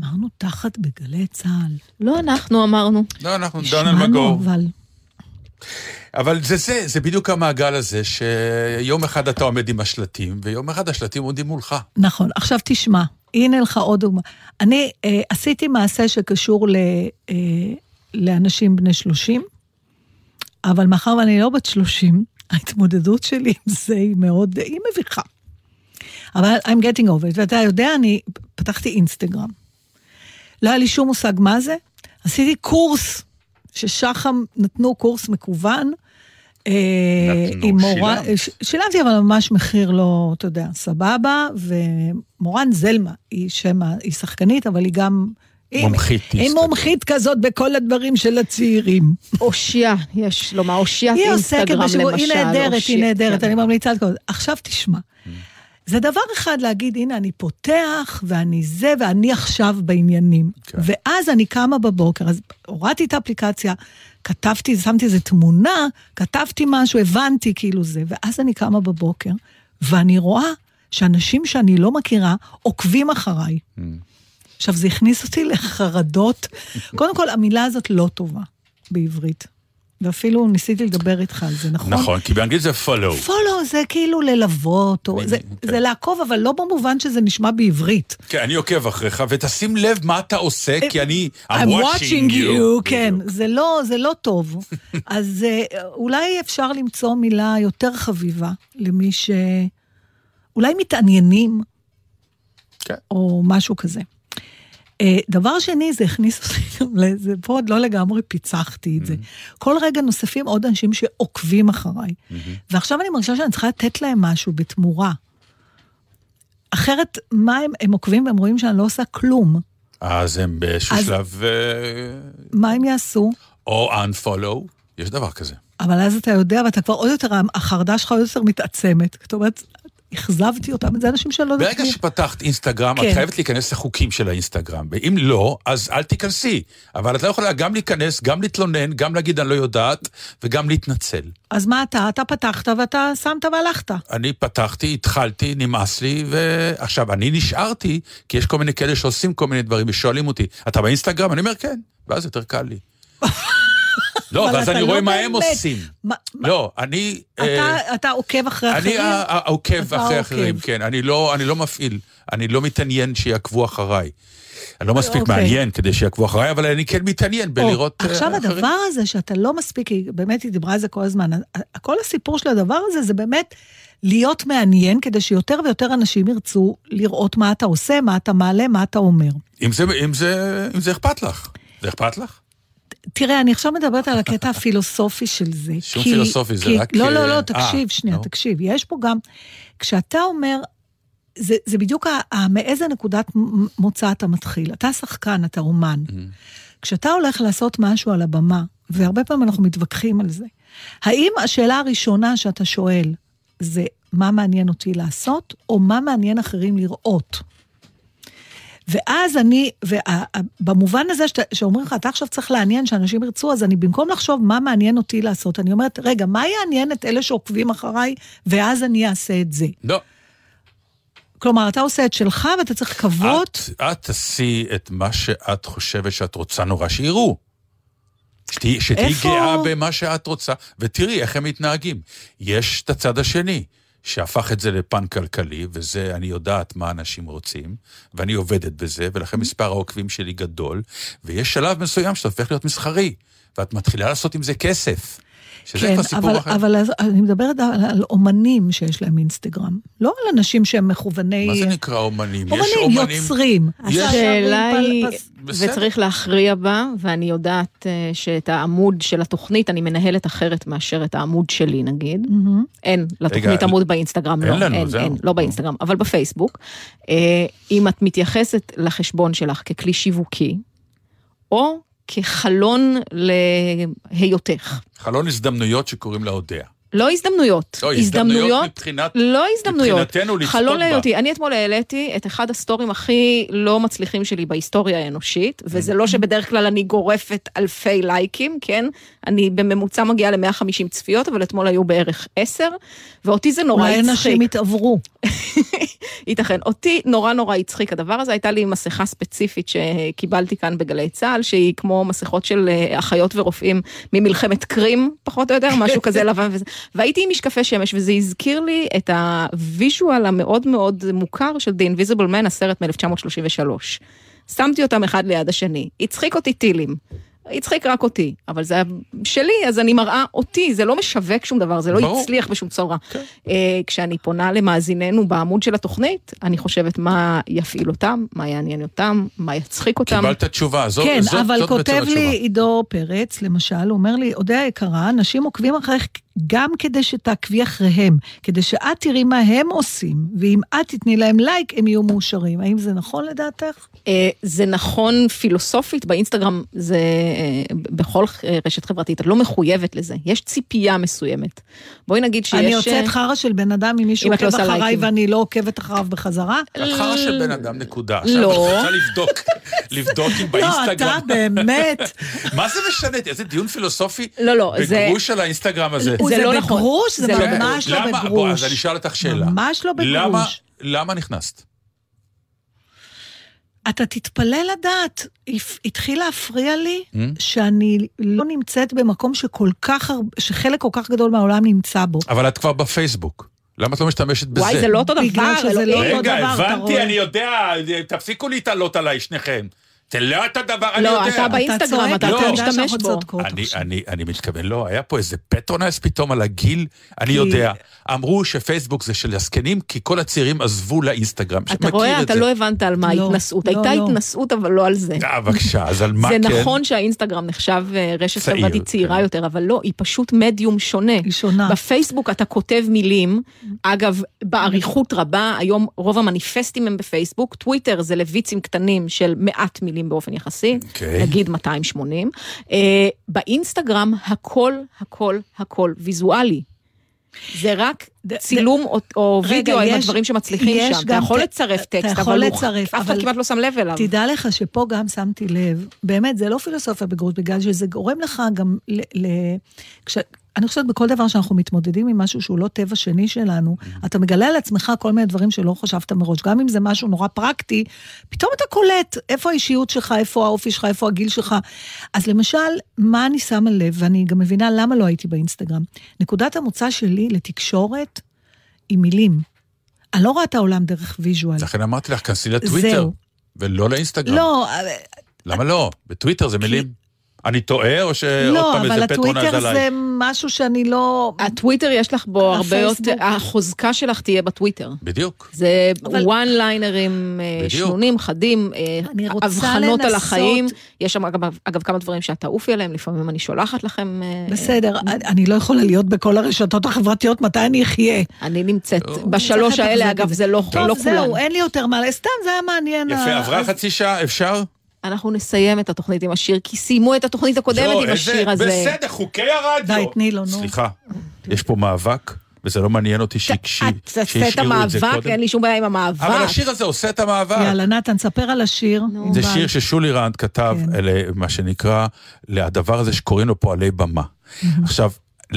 אמרנו תחת בגלי צה"ל. לא אנחנו אמרנו. לא, אנחנו דן השמענו, אלמגור. אבל... אבל זה זה, זה בדיוק המעגל הזה, שיום אחד אתה עומד עם השלטים, ויום אחד השלטים עומדים מולך. נכון. עכשיו תשמע, הנה לך עוד דוגמה. אני אה, עשיתי מעשה שקשור ל, אה, לאנשים בני 30, אבל מאחר ואני לא בת 30, ההתמודדות שלי עם זה היא מאוד, היא מביכה. אבל I'm getting over it, ואתה יודע, אני פתחתי אינסטגרם. לא היה לי שום מושג מה זה, עשיתי קורס, ששחם נתנו קורס מקוון. אה, נתנו, עם מורה, שילמת. ש- שילמתי אבל ממש מחיר לא, אתה יודע, סבבה, ומורן זלמה, היא שם, ה- היא שחקנית, אבל היא גם... היא- מומחית היא אינסטגרם. מומחית כזאת בכל הדברים של הצעירים. אושיה, יש לומר, אושיית היא עוסקת אינסטגרם בשיעור, למשל. היא נהדרת, היא נהדרת, כן. אני ממליצה על כל... עכשיו תשמע. זה דבר אחד להגיד, הנה, אני פותח, ואני זה, ואני עכשיו בעניינים. כן. ואז אני קמה בבוקר, אז הורדתי את האפליקציה, כתבתי, שמתי איזה תמונה, כתבתי משהו, הבנתי כאילו זה, ואז אני קמה בבוקר, ואני רואה שאנשים שאני לא מכירה עוקבים אחריי. עכשיו, זה הכניס אותי לחרדות. קודם כל, המילה הזאת לא טובה בעברית. ואפילו ניסיתי לדבר איתך על זה, נכון? נכון, כי באנגלית זה follow. פולו זה כאילו ללוות, או זה, כן. זה לעקוב, אבל לא במובן שזה נשמע בעברית. כן, אני עוקב אחריך, ותשים לב מה אתה עושה, כי אני... I'm watching you. כן, בדיוק. זה לא, זה לא טוב. אז אה, אולי אפשר למצוא מילה יותר חביבה למי ש... אולי מתעניינים, כן. או משהו כזה. אה, דבר שני, זה הכניס אותי גם לזה, פה עוד לא לגמרי פיצחתי את זה. כל רגע נוספים עוד אנשים שעוקבים אחריי. ועכשיו אני מרגישה שאני צריכה לתת להם משהו בתמורה. אחרת, מה הם, הם עוקבים והם רואים שאני לא עושה כלום. אז הם באיזשהו שלב... אה, מה הם יעשו? או unfollow, יש דבר כזה. אבל אז אתה יודע, ואתה כבר עוד יותר, החרדה שלך עוד יותר מתעצמת. זאת אומרת, אכזבתי אותם, זה אנשים שאני לא יודעת ברגע מי- שפתחת אינסטגרם, כן. את חייבת להיכנס לחוקים של האינסטגרם, ואם לא, אז אל תיכנסי. אבל את לא יכולה גם להיכנס, גם להתלונן, גם להגיד אני לא יודעת, וגם להתנצל. אז מה אתה? אתה פתחת ואתה שמת והלכת. אני פתחתי, התחלתי, נמאס לי, ועכשיו, אני נשארתי, כי יש כל מיני כאלה שעושים כל מיני דברים ושואלים אותי, אתה באינסטגרם? אני אומר, כן, ואז יותר קל לי. לא, ואז אתה אני לא רואה מה הם עושים. מה- לא, אני... אה, אתה- אתה עוקב אחרי אני אחרים? ה- ה- עוקב אתה אחרי עוקב. אחרים, כן. אני לא, אני לא מפעיל, אני לא מתעניין שיעקבו אחריי. אני לא מספיק אוקיי. מעניין כדי שיעקבו אחריי, אבל אני כן מתעניין בלראות... או, אה, עכשיו אחרים. הדבר הזה שאתה לא מספיק, היא באמת היא דיברה על זה כל הזמן, כל הסיפור של הדבר הזה זה באמת להיות מעניין כדי שיותר ויותר אנשים ירצו לראות מה אתה עושה, מה אתה מעלה, מה אתה אומר. אם זה, אם זה, אם זה אכפת לך. זה אכפת לך? תראה, אני עכשיו מדברת על הקטע הפילוסופי של זה. שום כי- פילוסופי, זה כי- רק, לא, לא, אה, לא, תקשיב, שנייה, נו. תקשיב. יש פה גם, כשאתה אומר, זה, זה בדיוק ה- ה- מאיזה נקודת מוצא אתה מתחיל. אתה שחקן, אתה אומן. Mm-hmm. כשאתה הולך לעשות משהו על הבמה, והרבה פעמים אנחנו מתווכחים על זה, האם השאלה הראשונה שאתה שואל זה מה מעניין אותי לעשות, או מה מעניין אחרים לראות? ואז אני, ובמובן הזה שאתה- שאומרים לך, אתה עכשיו צריך לעניין שאנשים ירצו, אז אני במקום לחשוב מה מעניין אותי לעשות, אני אומרת, רגע, מה יעניין את אלה שעוקבים אחריי, ואז אני אעשה את זה. לא. כלומר, אתה עושה את שלך ואתה צריך כבוד. את, את תעשי את מה שאת חושבת שאת רוצה נורא שיראו. שתהיי איפה- גאה במה שאת רוצה, ותראי איך הם מתנהגים. יש את הצד השני, שהפך את זה לפן כלכלי, וזה, אני יודעת מה אנשים רוצים, ואני עובדת בזה, ולכן מספר העוקבים שלי גדול, ויש שלב מסוים שאתה הופך להיות מסחרי, ואת מתחילה לעשות עם זה כסף. שזה כן, כבר סיפור אבל, אחר. אבל אז אני מדברת על, על אומנים שיש להם אינסטגרם. לא על אנשים שהם מכווני... מה זה נקרא אומנים? יש אומנים, אומנים... יוצרים. השאלה היא, פס-. וצריך להכריע בה, ואני יודעת אה, שאת העמוד של התוכנית אני מנהלת אחרת מאשר את העמוד שלי נגיד. מהמם. אין לתוכנית רגע, עמוד באינסטגרם, אין לא, לנו, אין, זהו. אין, לא באינסטגרם, אבל בפייסבוק. אה, אם את מתייחסת לחשבון שלך ככלי שיווקי, או כחלון להיותך. חלון הזדמנויות שקוראים לה אודיה. לא הזדמנויות, לא, הזדמנויות מבחינת... לא הזדמנויות. מבחינתנו לצפות חלון בה. להיותי. אני אתמול העליתי את אחד הסטורים הכי לא מצליחים שלי בהיסטוריה האנושית, וזה לא שבדרך כלל אני גורפת אלפי לייקים, כן? אני בממוצע מגיעה ל-150 צפיות, אבל אתמול היו בערך 10, ואותי זה נורא אולי הצחיק. אנשים התעברו. ייתכן. אותי נורא נורא הצחיק הדבר הזה, הייתה לי מסכה ספציפית שקיבלתי כאן בגלי צה"ל, שהיא כמו מסכות של אה, אחיות ורופאים ממלחמת קרים, פחות או יותר, משהו כזה לבן וזה. והייתי עם משקפי שמש, וזה הזכיר לי את הוויז'ואל המאוד מאוד מוכר של The Invisible Man, הסרט מ-1933. שמתי אותם אחד ליד השני, הצחיק אותי טילים. הצחיק רק אותי, אבל זה שלי, אז אני מראה אותי, זה לא משווק שום דבר, זה לא ברור. הצליח בשום צורה. אה, כשאני פונה למאזיננו בעמוד של התוכנית, אני חושבת מה יפעיל אותם, מה יעניין אותם, מה יצחיק אותם. קיבלת תשובה, זאת, כן, זאת, אבל זאת כותב בעצם לי התשובה. עידו פרץ, למשל, הוא אומר לי, אודיה יקרה, אנשים עוקבים אחריך גם כדי שתעקבי אחריהם, כדי שאת תראי מה הם עושים, ואם את תתני להם לייק, הם יהיו מאושרים. האם זה נכון לדעתך? אה, זה נכון פילוסופית, באינסטגרם זה אה, בכל אה, רשת חברתית, את לא מחויבת לזה, יש ציפייה מסוימת. בואי נגיד שיש... אני יוצאת חרא של בן אדם אם מישהו אם את לא עוקב עושה אחריי. ואני לא עוקבת אחריו בחזרה? את חרא של בן אדם, נקודה. עכשיו לא. את רוצה לבדוק, לבדוק אם לא, באינסטגרם... אתה באמת. מה זה משנה? איזה דיון פילוסופי לא, לא, זה- בגרוש על האינסטגרם הזה. זה זה לא נכון. בגרוש? זה זה לא ממש לא בגרוש. אז אני אשאל אותך שאלה. ממש לא בגרוש. למה נכנסת? אתה תתפלא לדעת, התחיל להפריע לי Hmm? שאני לא נמצאת במקום שכל כך, הר- שחלק כל כך גדול מהעולם נמצא בו. אבל את כבר בפייסבוק. למה את לא משתמשת בזה? וואי, זה לא אותו דבר. שזה לא. אותו רגע, דבר, אתה הבנתי? אני יודע, תפסיקו להתעלות עליי שניכם. זה לא את הדבר, אני לא, יודע. אתה באינסטגרם, אתה לא. משתמש בו. צודקות אני, עכשיו. אני, אני מתכוון, לא, היה פה איזה פטרונס פתאום על הגיל, אני כי- יודע. אמרו שפייסבוק זה של הזקנים, כי כל הצעירים עזבו לאינסטגרם. אתה רואה, את אתה זה. לא הבנת על מה לא, ההתנסות. לא, הייתה לא. התנסות, אבל לא על זה. אה, בבקשה, אז על מה זה כן? נכון שהאינסטגרם נחשב אה, רשת חברתית צעירה כן. יותר, אבל לא, היא פשוט מדיום שונה. היא שונה. בפייסבוק אתה כותב מילים, אגב, באריכות רבה, היום רוב המניפסטים הם בפייסבוק, טוויטר זה לויצים קטנים של מעט מילים באופן יחסי, אוקיי. נגיד 280. אה, באינסטגרם הכל, הכל, הכל ויזואלי. זה רק צילום או, או רגע, וידאו עם יש- הדברים שמצליחים יש שם. אתה יכול ט- לצרף אתה טקסט, אבל אף אחד כמעט לא שם לב אליו. תדע לך שפה גם שמתי לב, באמת, זה לא פילוסופיה בגרות, בגלל שזה גורם לך גם ל... ל כש, אני חושבת בכל דבר שאנחנו מתמודדים עם משהו שהוא לא טבע שני שלנו, אתה מגלה על עצמך כל מיני דברים שלא חשבת מראש. גם אם זה משהו נורא פרקטי, פתאום אתה קולט איפה האישיות שלך, איפה האופי שלך, איפה הגיל שלך. אז למשל, מה אני שמה לב, ואני גם מבינה למה לא הייתי באינסטגרם. נקודת המוצא שלי לתקשורת היא מילים. אני לא רואה את העולם דרך visual. לכן אמרתי לך, כנסי לטוויטר. ולא לאינסטגרם. לא, למה לא? בטוויטר זה מילים. אני טועה, או שעוד לא, פעם אבל איזה patronize הטוויטר עליי? זה משהו שאני לא... הטוויטר יש לך בו הרבה. יותר, החוזקה שלך תהיה בטוויטר. בדיוק. זה אבל- one liner ים אה. שנונים, חדים, אה, אני רוצה הבחנות על לנסות- החיים. יש שם אגב, אגב כמה דברים שאת תעופי עליהם, לפעמים אני שולחת לכם. אה, בסדר, אני לא יכולה להיות בכל הרשתות החברתיות, מתי אני אחיה? אני נמצאת טוב. בשלוש צריך האלה, אגב, זה לא טוב, לא זהו, כולן. אין לי יותר מה, סתם זה היה מעניין. יפה, אה, עברה חצי שעה, אפשר? אנחנו נסיים את התוכנית עם השיר, כי סיימו את התוכנית הקודמת לא, עם השיר הזה. בסדר, חוקי הרדיו. די, תני לו, נו. סליחה, יש פה מאבק, וזה לא מעניין אותי שהקשיב, את את שהשאירו את זה המאבק, קודם. אין לי שום בעיה עם המאבק. אבל השיר הזה עושה את המאבק. יאללה, נתן, ספר על השיר. זה. שיר ששולי רנד כתב, כן. מה שנקרא, לדבר הזה שקוראים לו פועלי במה. עכשיו,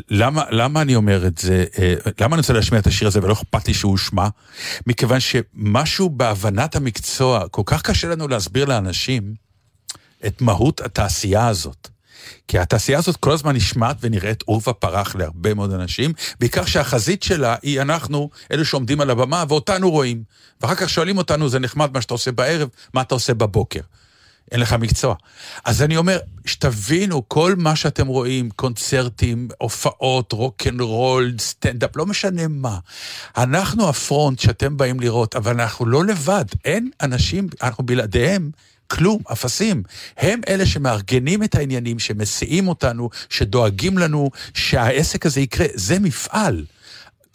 למה, למה אני אומר את זה, אה, למה אני רוצה להשמיע את השיר הזה ולא אכפת לי שהוא הושמע? מכיוון שמשהו בהבנת המקצוע, כל כך קשה לנו להסביר לאנשים את מהות התעשייה הזאת. כי התעשייה הזאת כל הזמן נשמעת ונראית עורבא פרח להרבה מאוד אנשים, בעיקר שהחזית שלה היא אנחנו, אלו שעומדים על הבמה, ואותנו רואים. ואחר כך שואלים אותנו, זה נחמד מה שאתה עושה בערב, מה אתה עושה בבוקר. אין לך מקצוע. אז אני אומר, שתבינו, כל מה שאתם רואים, קונצרטים, הופעות, רוקנרול, סטנדאפ, לא משנה מה. אנחנו הפרונט שאתם באים לראות, אבל אנחנו לא לבד. אין אנשים, אנחנו בלעדיהם. כלום, אפסים. הם אלה שמארגנים את העניינים, שמסיעים אותנו, שדואגים לנו שהעסק הזה יקרה. זה מפעל.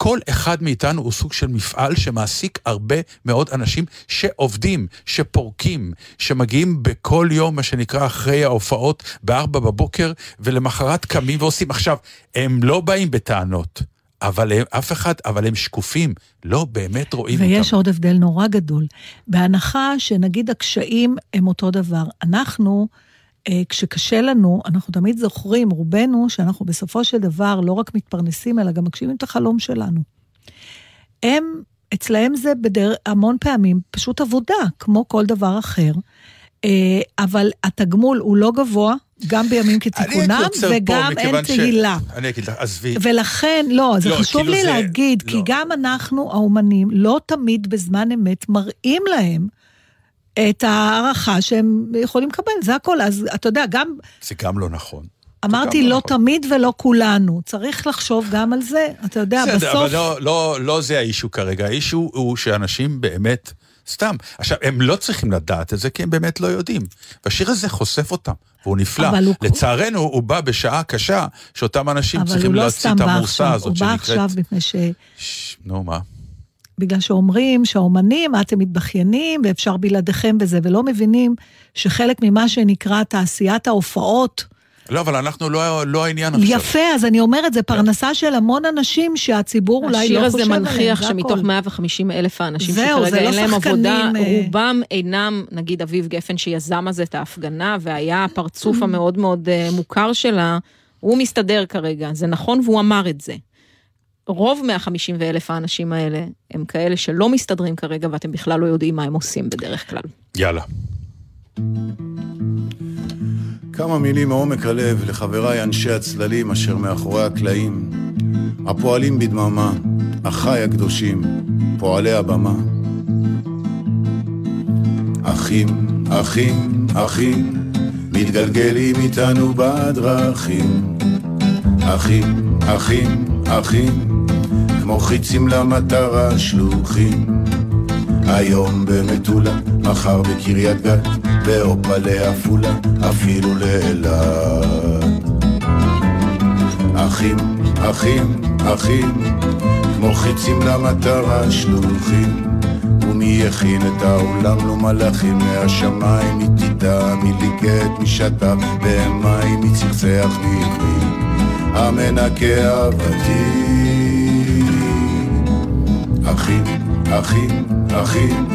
כל אחד מאיתנו הוא סוג של מפעל שמעסיק הרבה מאוד אנשים שעובדים, שפורקים, שמגיעים בכל יום, מה שנקרא, אחרי ההופעות, בארבע בבוקר, ולמחרת קמים ועושים. עכשיו, הם לא באים בטענות, אבל הם, אף אחד, אבל הם שקופים, לא באמת רואים אותם. ויש עוד הבדל נורא גדול. בהנחה שנגיד הקשיים הם אותו דבר. אנחנו, כשקשה לנו, אנחנו תמיד זוכרים, רובנו, שאנחנו בסופו של דבר לא רק מתפרנסים, אלא גם מגשימים את החלום שלנו. הם, אצלהם זה בדרך, המון פעמים פשוט עבודה, כמו כל דבר אחר. אה, אבל התגמול הוא לא גבוה, גם בימים כתיקונם, פה, וגם אין מכיוון ש- תהילה. אני אגיד לך, עזבי. ולכן, לא, זה לא, חשוב כאילו לי זה- להגיד, כי לא. גם אנחנו, האומנים, לא תמיד בזמן אמת מראים להם את ההערכה שהם יכולים לקבל, זה הכל. אז אתה יודע, גם, זה גם לא נכון. אמרתי לא לא נכון. תמיד ולא כולנו. צריך לחשוב גם על זה, אתה יודע, בסדר, בסוף... אבל לא, לא, לא זה האישו כרגע. האישו הוא שאנשים באמת, סתם. עכשיו, הם לא צריכים לדעת את זה, כי הם באמת לא יודעים. והשיר הזה חושף אותם, והוא נפלא. אבל הוא- לצערנו, הוא בא בשעה קשה, שאותם אנשים אבל צריכים הוא לא להוציא סתם את בא המורסה עכשיו, הזאת הוא בא עכשיו שנקראת... מפני ש... ש... נו, מה? בגלל שאומרים שהאומנים, אתם מתבכיינים ואפשר בלעדיכם וזה, ולא מבינים שחלק ממה שנקרא תעשיית ההופעות, לא, אבל אנחנו לא, לא העניין עכשיו. יפה, אז אני אומרת, זה פרנסה של המון אנשים שהציבור אולי השיר לא הזה חושב עליהם, מנכיח זה שמתוך הכל. 150 אלף האנשים זהו, שכרגע זה לא אין להם שחקנים, עבודה, אה. רובם אינם, נגיד אביב גפן שיזם אז את ההפגנה והיה הפרצוף המאוד מאוד אה, מוכר שלה, הוא מסתדר כרגע, זה נכון והוא אמר את זה. רוב 150 ואלף האנשים האלה הם כאלה שלא מסתדרים כרגע ואתם בכלל לא יודעים מה הם עושים בדרך כלל. יאללה. כמה מילים מעומק הלב לחבריי אנשי הצללים אשר מאחורי הקלעים, הפועלים בדממה, אחיי הקדושים, פועלי הבמה. אחים, אחים, אחים, מתגלגלים איתנו בדרכים. אחים, אחים, אחים, כמו חיצים למטרה שלוחים. היום במטולה, מחר בקריית גת, באופה לעפולה, אפילו לאילת. אחים, אחים, אחים, כמו חיצים למטרה שלוחים. ומי יכין את העולם לו מלאכים מהשמיים, מי תדע, מי ליגט, מי שתה במים, מי צחצח בעברית, המנקה הוותיק. אחים, אחים, אחים,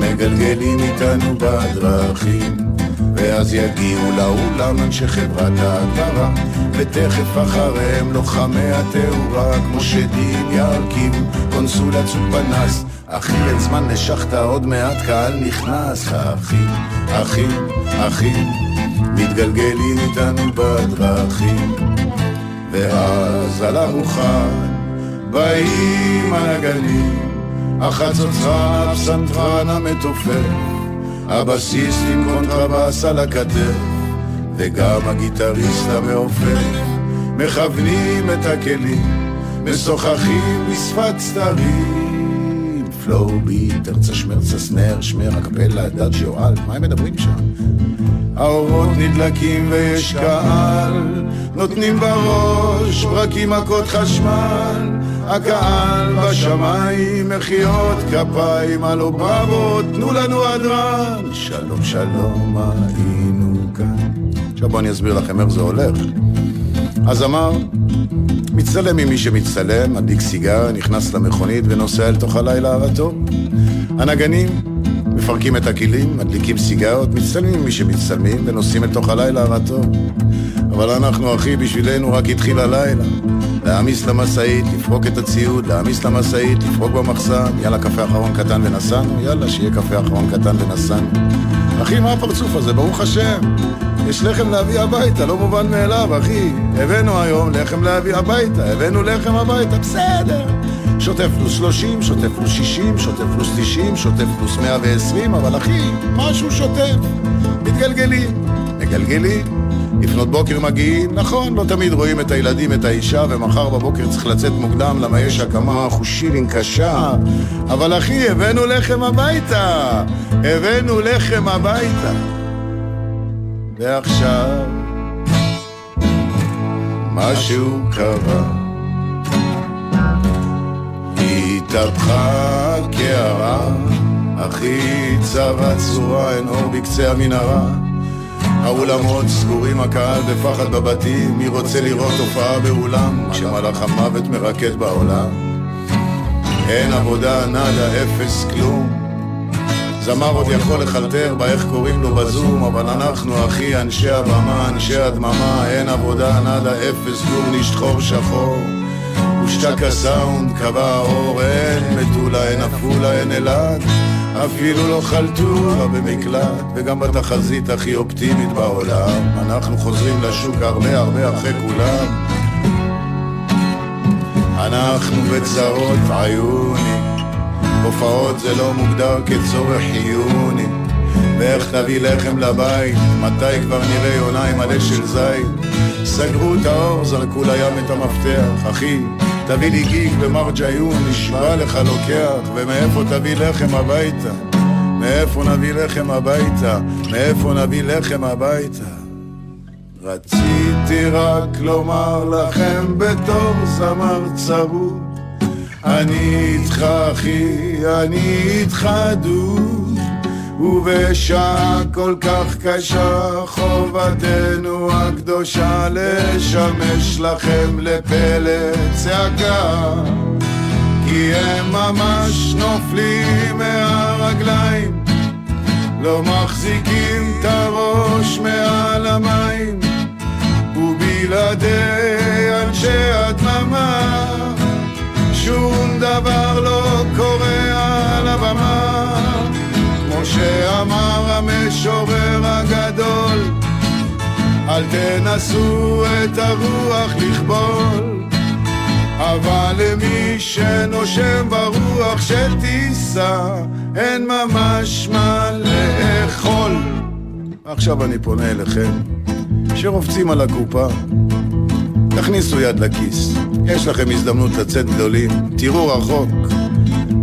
מגלגלים איתנו בדרכים, ואז יגיעו לאולם אנשי חברת ההדברה, ותכף אחריהם לוחמי התאורה, כמו שדים ירכיבו קונסולת פנס. אחי, אין זמן לשחטה, עוד מעט קהל נכנס. אחים, אחים, אחים, מתגלגלים איתנו בדרכים, ואז על המוכן באים הנגנים, החצוצרן, הפסנתרן המתופף, הבסיסט עם קונטרבס על הכתף, וגם הגיטריסט המעופף, מכוונים את הכלים, משוחחים בשפת סתרים. פלואו ביט, ארצה שמרצה סנר, שמר, הקפלה, דאג'יו, אלט, מה הם מדברים שם? האורות נדלקים ויש קהל, נותנים בראש ברקים מכות חשמל, הקהל בשמיים, מחיאות כפיים, הלו בראבו, תנו לנו הדרן, שלום שלום היינו כאן. עכשיו בואו אני אסביר לכם איך זה הולך. הזמר מצטלם עם מי שמצטלם, מדליק סיגר, נכנס למכונית ונוסע אל תוך הלילה הרטוב. הנגנים מפרקים את הכלים, מדליקים סיגרות, מצטלמים עם מי שמצטלמים ונוסעים אל תוך הלילה הרטוב. אבל אנחנו, אחי, בשבילנו רק התחיל הלילה. להעמיס למשאית, לפרוק את הציוד, להעמיס למשאית, לפרוק במחסן, יאללה, קפה אחרון קטן ונסענו, יאללה, שיהיה קפה אחרון קטן ונסענו. אחי, מה הפרצוף הזה? ברוך השם. יש לחם להביא הביתה, לא מובן מאליו, אחי. הבאנו היום לחם להביא הביתה, הבאנו לחם הביתה, בסדר. שוטף פלוס 30, שוטף פלוס 60, שוטף פלוס 90, שוטף פלוס 120, אבל אחי, משהו שוטף. מתגלגלים, מגלגלים. לפנות בוקר מגיעים, נכון, לא תמיד רואים את הילדים, את האישה, ומחר בבוקר צריך לצאת מוקדם, למה יש הקמה חושילין קשה. אבל אחי, הבאנו לחם הביתה! הבאנו לחם הביתה! ועכשיו, משהו קרה. התהפכה קערה, אחי צבע צורה, אין אור בקצה המנהרה. האולמות סגורים, הקהל בפחד בבתים, מי רוצה לראות הופעה באולם, כשמלאך המוות מרקד בעולם? אין עבודה, נאדה, אפס, כלום. זמר עוד יכול לחלטר באיך קוראים לו בזום, אבל אנחנו, אחי, אנשי הבמה, אנשי הדממה, אין עבודה, נאדה, אפס, גורניש, שחור שחור. הושתק הסאונד, קבע האור, אין מטולה, אין עפולה, אין אילת. אפילו לא חלטורה במקלט, וגם בתחזית הכי אופטימית בעולם, אנחנו חוזרים לשוק הרבה הרבה אחרי כולם. אנחנו בצרות עיוני, הופעות זה לא מוגדר כצורך חיוני. ואיך תביא לחם לבית, מתי כבר נראה יונה עם עלה של זית? סגרו את האור, זרקו לים את המפתח, אחי, תביא לי גיג במרג'יון, נשבע לך לוקח, ומאיפה תביא לחם הביתה? מאיפה נביא לחם הביתה? מאיפה נביא לחם הביתה? רציתי רק לומר לכם בתור זמר צרוד אני איתך אחי, אני איתך דוד ובשעה כל כך קשה חובתנו הקדושה לשמש לכם לפלא צעקה. כי הם ממש נופלים מהרגליים לא מחזיקים את הראש מעל המים. ובלעדי אנשי הדממה שום דבר לא קורה על הבמה שאמר המשורר הגדול אל תנסו את הרוח לכבול אבל למי שנושם ברוח של טיסה אין ממש מה לאכול. עכשיו אני פונה אליכם שרובצים על הקופה תכניסו יד לכיס, יש לכם הזדמנות לצאת גדולים, תראו רחוק,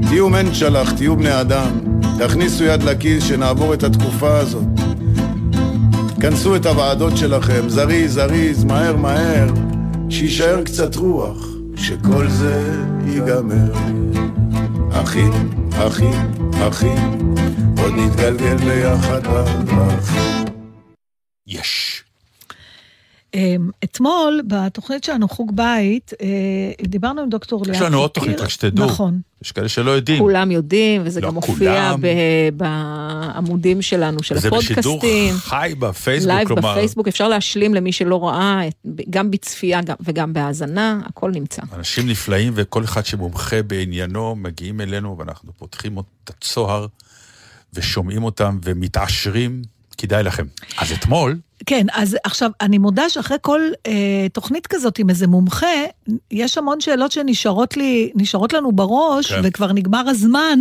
תהיו מנצ'לח, תהיו בני אדם, תכניסו יד לכיס שנעבור את התקופה הזאת. כנסו את הוועדות שלכם, זריז, זריז, מהר, מהר, שיישאר קצת רוח, שכל זה ייגמר. אחי, אחי, אחי, עוד נתגלגל ביחד בדרכים. יש. אמ, אתמול, בתוכנית שלנו, חוג בית, אה, דיברנו עם דוקטור לאה יש לנו עוד. תוכנית, רק שתדעו. נכון. יש כאלה שלא יודעים. כולם יודעים, וזה לא גם מופיע כולם. בעמודים שלנו, של זה בשידור הפודקאסטים. חי בפייסבוק, לייב כלומר, בפייסבוק, אפשר להשלים למי שלא ראה, גם בצפייה גם- וגם בהאזנה, הכל נמצא. אנשים נפלאים וכל אחד שמומחה בעניינו מגיעים אלינו ואנחנו פותחים את הצוהר ושומעים אותם ומתעשרים, כדאי לכם. אז אתמול, כן, אז עכשיו, אני מודה שאחרי כל אה, תוכנית כזאת עם איזה מומחה, יש המון שאלות שנשארות לי, נשארות לנו בראש, כן. וכבר נגמר הזמן,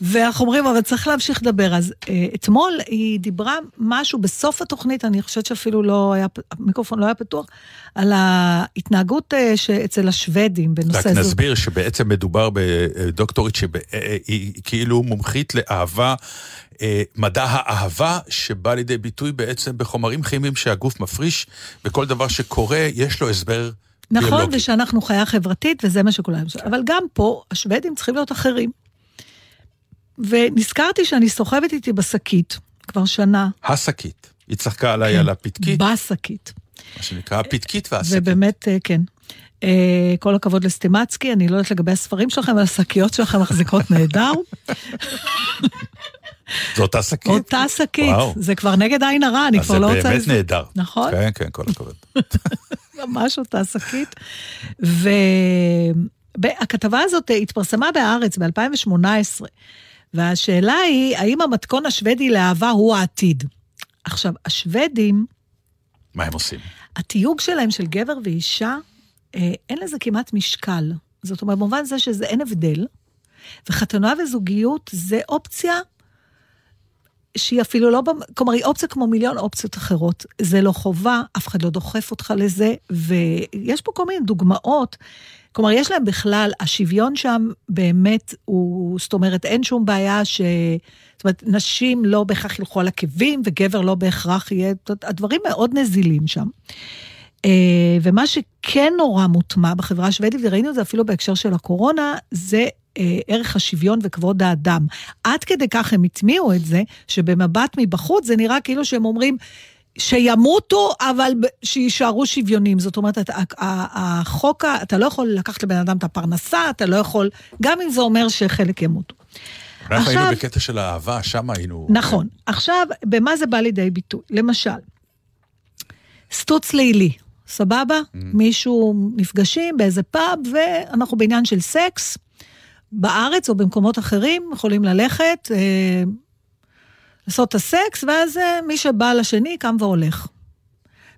ואנחנו אומרים, אבל צריך להמשיך לדבר. אז אה, אתמול היא דיברה משהו בסוף התוכנית, אני חושבת שאפילו לא היה, המיקרופון לא היה פתוח, על ההתנהגות אה, שאצל השוודים בנושא רק זו. נסביר שבעצם מדובר בדוקטורית שהיא כאילו מומחית לאהבה, אה, מדע האהבה, שבא לידי ביטוי בעצם בחומרים כימיים שהגוף מפריש, וכל דבר שקורה, יש לו הסבר נכון, ביולוגי. ושאנחנו חיה חברתית, וזה מה שכולם... אבל גם פה, השוודים צריכים להיות אחרים. ונזכרתי שאני סוחבת איתי בשקית, כבר שנה, השקית. היא צחקה עליי כן. על הפתקית, בשקית. מה שנקרא הפתקית והשקית. ובאמת, אה, כן. אה, כל הכבוד לסטימצקי, אני לא יודעת לגבי הספרים שלכם, אבל השקיות שלכם מחזיקות נהדר. זו אותה שקית? אותה שקית. זה כבר נגד עין הרע, אני אז כבר זה לא רוצה... באמת לז- נהדר. נכון? כן, כן, כל הכבוד. ממש אותה שקית. והכתבה הזאת התפרסמה בהארץ ב-2018, והשאלה היא, האם המתכון השוודי לאהבה הוא העתיד? עכשיו, השוודים, מה הם עושים? התיוג שלהם של גבר ואישה, אין לזה כמעט משקל. זאת אומרת, במובן זה שזה אין הבדל, וחתונה וזוגיות זה אופציה שהיא אפילו לא, כלומר, היא אופציה כמו מיליון אופציות אחרות. זה לא חובה, אף אחד לא דוחף אותך לזה, ויש פה כל מיני דוגמאות. כלומר, יש להם בכלל, השוויון שם באמת הוא, זאת אומרת, אין שום בעיה ש... זאת אומרת, נשים לא בהכרח ילכו על עקבים, וגבר לא בהכרח יהיה... הדברים מאוד נזילים שם. אה, ומה שכן נורא מוטמע בחברה השוודית, וראינו את זה אפילו בהקשר של הקורונה, זה אה, ערך השוויון וכבוד האדם. עד כדי כך הם הטמיעו את זה, שבמבט מבחוץ זה נראה כאילו שהם אומרים, שימותו, אבל שיישארו שוויונים. זאת אומרת, החוק, אתה לא יכול לקחת לבן אדם את הפרנסה, אתה לא יכול, גם אם זה אומר שחלק ימותו. אנחנו היינו עכשיו- בקטע של האהבה, שם היינו... נכון. עכשיו, במה זה בא לידי ביטוי? למשל, סטוץ לילי, סבבה? מישהו נפגשים באיזה פאב, ואנחנו בעניין של סקס. בארץ או במקומות אחרים יכולים ללכת, אה, לעשות את הסקס, ואז אה, מי שבא לשני קם והולך.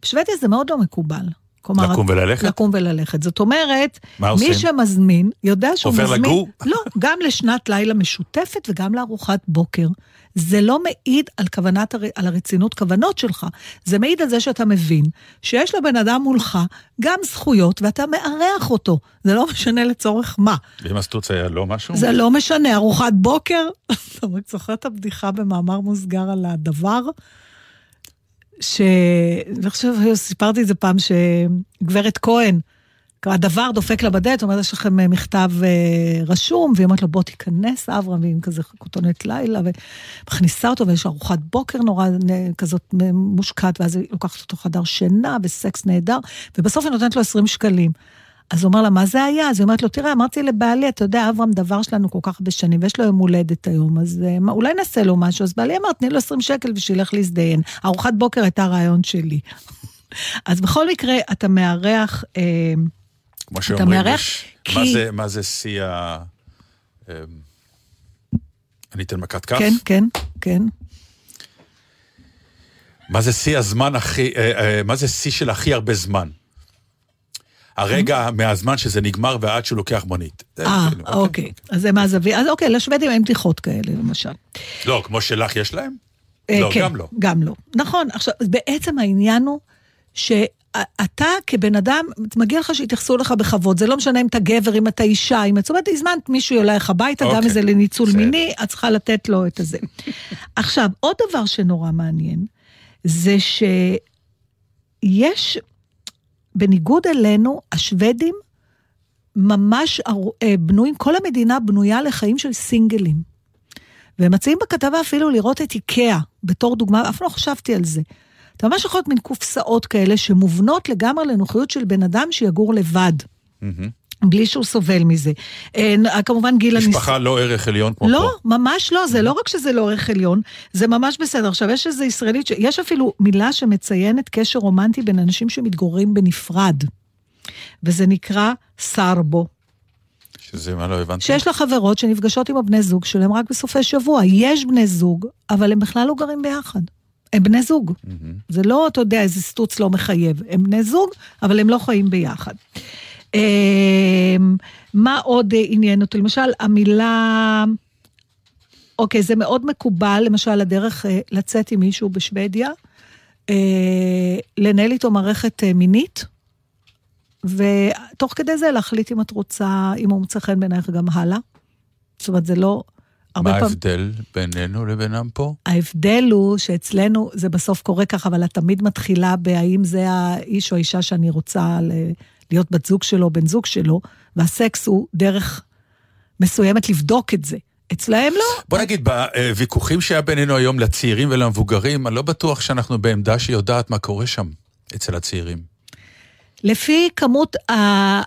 בשוודיה זה מאוד לא מקובל. כלומר, לקום וללכת? לקום וללכת. זאת אומרת, מי עושים? שמזמין, יודע שהוא עובר מזמין... לגור? לא, גם לשנת לילה משותפת וגם לארוחת בוקר. זה לא מעיד על כוונת, על הרצינות כוונות שלך. זה מעיד על זה שאתה מבין שיש לבן אדם מולך גם זכויות ואתה מארח אותו. זה לא משנה לצורך מה. ואם הסטוץ היה לא משהו? זה לא משנה, ארוחת בוקר. אתה זוכר את הבדיחה במאמר מוסגר על הדבר? ש... אני חושב, סיפרתי את זה פעם, שגברת כהן, הדבר דופק לה בדלת, אומרת, יש לכם אה, מכתב אה, רשום, והיא אומרת לו, בוא תיכנס, אברהם, והיא כזה כותונת לילה, ומכניסה אותו, ויש ארוחת בוקר נורא אה, כזאת מושקעת, ואז היא לוקחת אותו חדר שינה, וסקס נהדר, ובסוף היא נותנת לו 20 שקלים. אז הוא אומר לה, מה זה היה? אז היא אומרת לו, תראה, אמרתי לבעלי, אתה יודע, אברהם דבר שלנו כל כך הרבה שנים, ויש לו יום הולדת היום, אז אה, אולי נעשה לו משהו. אז בעלי אמר, תני לו 20 שקל ושילך להזדיין. ארוחת בוקר הייתה רעיון שלי. אז בכל מקרה, אתה מארח... אה, כמו אתה שאומרים, מארח יש- כי- מה זה- מה זה שיא ה... אמ, אני אתן מכת כף? כן, כן, כן. מה זה שיא הזמן הכי... אה, אה, מה זה שיא של הכי הרבה זמן? הרגע מהזמן שזה נגמר ועד שהוא לוקח מונית. אה, כאילו, אוקיי. אז זה מהזווית. אז אוקיי, לשוודים אין בדיחות כאלה, למשל. לא, כמו שלך יש להם? אה, לא, כן, גם לא. גם לא. נכון, עכשיו, בעצם העניין הוא שאתה כבן אדם, מגיע לך שיתייחסו לך בכבוד, זה לא משנה אם אתה גבר, אם אתה אישה, אם את זאת אומרת, הזמנת מישהו אלייך הביתה, גם אוקיי, אם זה לניצול בסדר. מיני, את צריכה לתת לו את הזה. עכשיו, עוד דבר שנורא מעניין, זה שיש, בניגוד אלינו, השוודים ממש אה, בנויים, כל המדינה בנויה לחיים של סינגלים. והם מציעים בכתבה אפילו לראות את איקאה בתור דוגמה, אף לא חשבתי על זה. אתה ממש יכול להיות מין קופסאות כאלה שמובנות לגמרי לנוחיות של בן אדם שיגור לבד. בלי שהוא סובל מזה. אה, כמובן גיל הניס... משפחה לא ערך עליון כמו לא, פה. ממש לא, זה לא רק שזה לא ערך עליון, זה ממש בסדר. עכשיו, יש איזו ישראלית, ש... יש אפילו מילה שמציינת קשר רומנטי בין אנשים שמתגוררים בנפרד, וזה נקרא סרבו. שזה מה לא הבנתי. שיש לה חברות שנפגשות עם הבני זוג שלהם רק בסופי שבוע. יש בני זוג, אבל הם בכלל לא גרים ביחד. הם בני זוג. זה לא, אתה יודע, איזה סטוץ לא מחייב. הם בני זוג, אבל הם לא חיים ביחד. אמ, מה עוד אה, עניין אותי? למשל, המילה... אוקיי, זה מאוד מקובל, למשל, הדרך אה, לצאת עם מישהו בשוודיה, אה, לנהל איתו מערכת מינית, ותוך כדי זה להחליט אם את רוצה, אם הוא מוצא חן בעינייך גם הלאה. זאת אומרת, זה לא... מה פעם- ההבדל בינינו לבינם פה? ההבדל הוא שאצלנו זה בסוף קורה ככה, אבל את תמיד מתחילה בהאם זה האיש או האישה שאני רוצה ל- להיות בת זוג שלו, בן זוג שלו, והסקס הוא דרך מסוימת לבדוק את זה. אצלהם לא. בוא נגיד, בוויכוחים שהיה בינינו היום לצעירים ולמבוגרים, אני לא בטוח שאנחנו בעמדה שיודעת מה קורה שם, אצל הצעירים. לפי כמות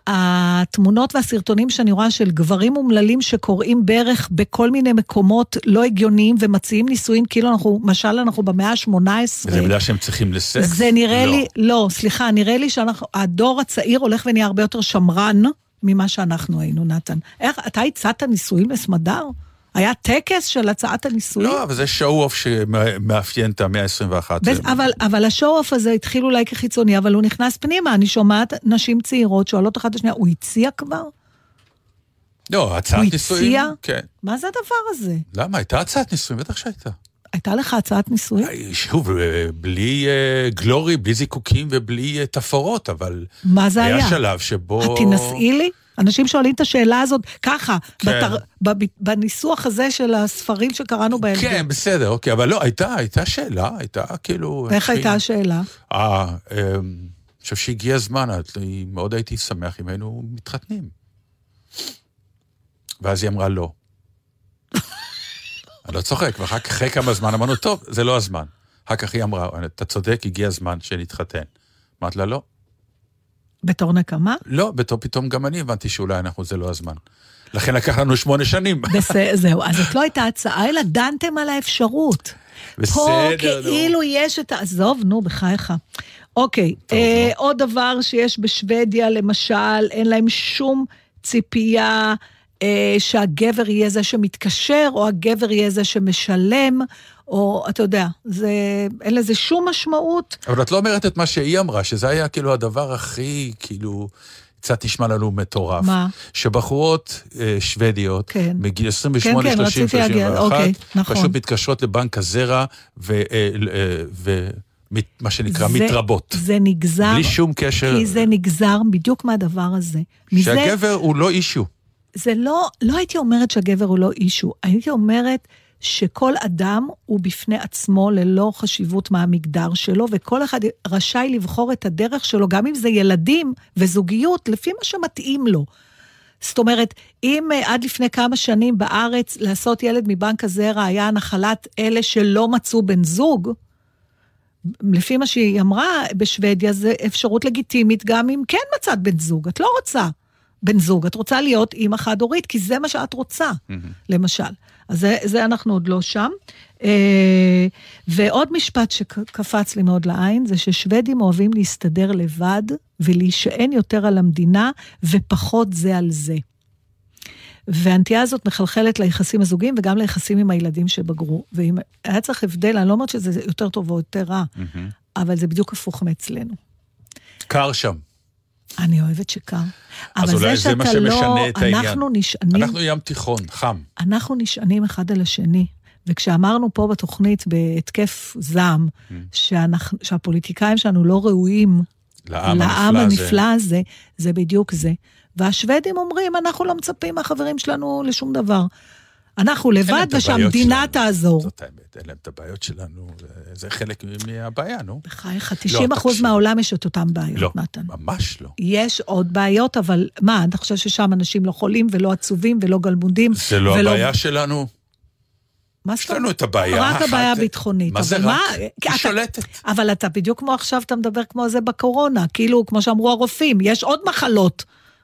התמונות והסרטונים שאני רואה של גברים אומללים שקוראים ברך בכל מיני מקומות לא הגיוניים ומציעים נישואים, כאילו אנחנו, משל אנחנו במאה ה-18. זה בגלל שהם צריכים לסקס? זה נראה לא. לי, לא, סליחה, נראה לי שהדור הצעיר הולך ונהיה הרבה יותר שמרן ממה שאנחנו היינו, נתן. איך, אתה הצעת נישואים לסמדר? היה טקס של הצעת הנישואים? לא, אבל זה show-off שמאפיין את המאה ה-21. בס- אבל, אבל השואו-אוף הזה התחיל אולי כחיצוני, אבל הוא נכנס פנימה. אני שומעת נשים צעירות שואלות אחת את השנייה, הוא הציע כבר? לא, הצעת הוא נישואים... הציע? כן. מה זה הדבר הזה? למה? הייתה הצעת נישואים, בטח שהייתה. הייתה לך הצעת נישואים? שוב, אה, בלי אה, גלורי, בלי זיקוקים ובלי אה, תפאורות, אבל... מה זה היה? היה שלב שבו... את תינשאי לי? אנשים שואלים את השאלה הזאת ככה, כן. בתר... בב... בניסוח הזה של הספרים שקראנו בהם. כן, בסדר, אוקיי, אבל לא, הייתה, הייתה שאלה, הייתה כאילו... איך הייתה השאלה? אה, אמ, אני חושב שהגיע הזמן, אני מאוד הייתי שמח אם היינו מתחתנים. ואז היא אמרה לא. אני לא צוחק, ואחר כך, אחרי כמה זמן אמרנו, טוב, זה לא הזמן. אחר כך היא אמרה, אתה צודק, הגיע הזמן שנתחתן. אמרתי לה, לא. בתור נקמה? לא, בתור פתאום גם אני הבנתי שאולי אנחנו, זה לא הזמן. לכן לקח לנו שמונה שנים. בסדר, זהו. אז זאת לא הייתה הצעה, אלא דנתם על האפשרות. פה בסדר, נו. כאילו יש את ה... עזוב, נו, בחייך. אוקיי, אה, עוד דבר שיש בשוודיה, למשל, אין להם שום ציפייה אה, שהגבר יהיה זה שמתקשר, או הגבר יהיה זה שמשלם, או אתה יודע, זה, אין לזה שום משמעות. אבל את לא אומרת את מה שהיא אמרה, שזה היה כאילו הדבר הכי, כאילו, קצת נשמע לנו מטורף. מה? שבחורות אה, שוודיות, כן. מגיל 28, כן, כן, 30, רציתי להגיע, 31, אוקיי, נכון. פשוט מתקשרות לבנק הזרע, ו... אה, אה, ו... מה שנקרא, זה- מתרבות. זה נגזר, בלי שום קשר. כי זה נגזר בדיוק מהדבר הזה. מזה- שהגבר הוא לא אישיו. זה לא, לא הייתי אומרת שהגבר הוא לא אישו, הייתי אומרת שכל אדם הוא בפני עצמו ללא חשיבות מה המגדר שלו, וכל אחד רשאי לבחור את הדרך שלו, גם אם זה ילדים וזוגיות, לפי מה שמתאים לו. זאת אומרת, אם אה, עד לפני כמה שנים בארץ לעשות ילד מבנק הזרע היה נחלת אלה שלא מצאו בן זוג, לפי מה שהיא אמרה, בשוודיה זה אפשרות לגיטימית גם אם כן מצאת בן זוג. את לא רוצה בן זוג, את רוצה להיות אימא חד-הורית, כי זה מה שאת רוצה, למשל. אז זה, זה אנחנו עוד לא שם. אה, ועוד משפט שקפץ לי מאוד לעין, זה ששוודים אוהבים להסתדר לבד ולהישען יותר על המדינה ופחות זה על זה. והנטייה הזאת מחלחלת ליחסים הזוגיים וגם ליחסים עם הילדים שבגרו. ואם היה צריך הבדל, אני לא אומרת שזה יותר טוב או יותר רע, אבל זה בדיוק הפוך מאצלנו. קר שם. אני אוהבת שקר. אז אולי זה מה שאתה שמשנה לא, את העניין. אנחנו נשענים, אנחנו ים תיכון, חם. אנחנו נשענים אחד על השני. וכשאמרנו פה בתוכנית, בהתקף זעם, Mm. שאנחנו, שהפוליטיקאים שלנו לא ראויים לעם לעם הנפלא הזה. הנפלא הזה, זה בדיוק זה. והשוודים אומרים, אנחנו לא מצפים מהחברים שלנו לשום דבר. אנחנו לבד, ושהמדינה. תעזור. זאת האמת, אין להם את הבעיות שלנו, זה- חלק מהבעיה, נו. בחייך, 90 אחוז תקשיב. מהעולם יש את אותם לא, בעיות, נתן. ממש לא. יש עוד בעיות, אבל מה, אתה חושב ששם אנשים לא חולים ולא עצובים ולא גלמודים? זה לא ולא- הבעיה שלנו. מה יש זאת לנו את הבעיה רק האחת- הבעיה הביטחונית. מה זה רק? היא היא שולטת. אבל אתה בדיוק כמו עכשיו, אתה מדבר כמו זה בקורונה. כאילו, כמו שאמרו הרופאים, יש עוד מחלות.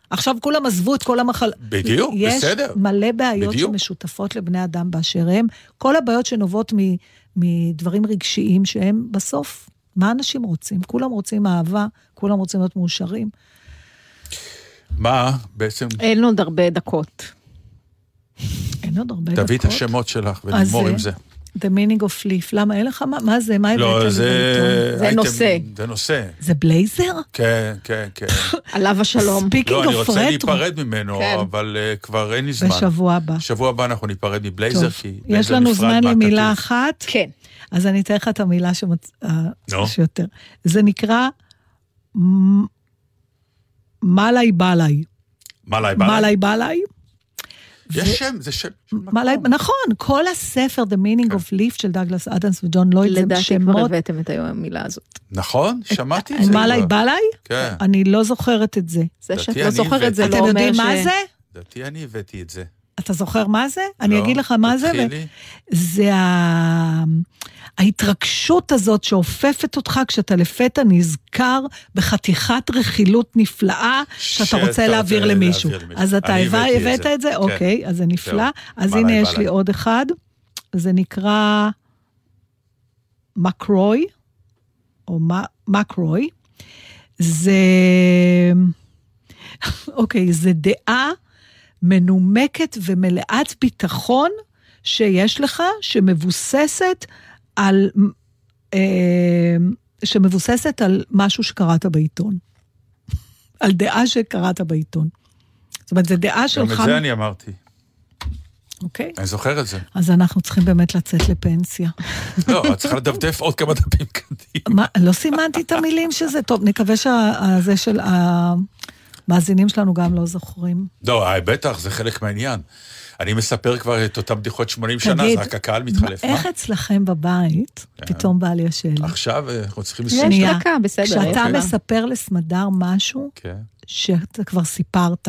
עכשיו כולם עזבו את כל המחלות. בדיוק, בסדר. יש מלא בעיות בדיוק. שמשותפות לבני אדם באשר הם. כל הבעיות שנובעות מ- מדברים רגשיים שהם בסוף, מה אנשים רוצים? כולם רוצים אהבה, כולם רוצים להיות מאושרים. מה בעצם, אין עוד הרבה דקות. אין עוד הרבה דקות. תביאי את השמות שלך ונגמור עם אה, זה. The meaning of leaf. למה, אין לך מה? מה זה? מה הבאת לא, זה... בעיתון? זה נושא. זה נושא. זה בלייזר? כן, כן, כן. עליו השלום. לא, speaking אני of רוצה רטרו. להיפרד ממנו, כן. אבל אה, כבר אין לי זמן. בשבוע הבא. שבוע הבא אנחנו ניפרד מבלייזר, כי יש לנו זמן למילה. אחת, כן. אז אני אתן לך את המילה שמצ... אה. שיותר. זה נקרא מלאי בלאי. מלאי בלאי? מלאי בלאי. יש שם, זה שם. נכון, כל הספר, The Meaning of Liff של דאגלס אדמס וג'ון לויד, זה לדעתי כבר שמות. הבאתם את המילה הזאת. נכון? שמעתי את זה. מלאי כבר. בלאי? כן. אני לא זוכרת את זה. זה שאת לא זוכרת זה אתם לא אומר יודעים ש... מה זה? לדעתי אני הבאתי את זה. אתה זוכר מה זה? אני לא, אגיד לך מה זה. ו- תתחילי. זה ה... ההתרגשות הזאת שאופפת אותך כשאתה לפתע נזכר בחתיכת רכילות נפלאה שאתה רוצה להעביר למישהו. להעביר. אז אתה הבאת זה. את זה? כן. אוקיי, אז זה נפלא. אז הנה יש. לי עוד אחד. זה נקרא מקרוי, או מקרוי. זה... אוקיי, זה דעה מנומקת ומלאת ביטחון שיש לך, שמבוססת על, אה, שמבוססת על משהו שקראת בעיתון. על דעה שקראת בעיתון. זאת אומרת, זו דעה גם שלך... את זה אני אמרתי. אוקיי. אני זוכר את זה. אז אנחנו צריכים באמת לצאת לפנסיה. לא, את צריכה לדפדף עוד כמה דפים קדימה. מה, לא סימנתי את המילים שזה? טוב, נקווה שזה של המאזינים שלנו גם לא זוכרים. לא, אה, בטח, זה חלק מהעניין. אני מספר כבר את אותם בדיחות 80 שנה, זה רק הקהל מתחלף. איך? אצלכם בבית, פתאום בא לי השאלה. עכשיו אה, אנחנו צריכים יש לסיים. דקה, בסדר. כשאתה. מספר לסמדר משהו כן. שאתה כבר סיפרת,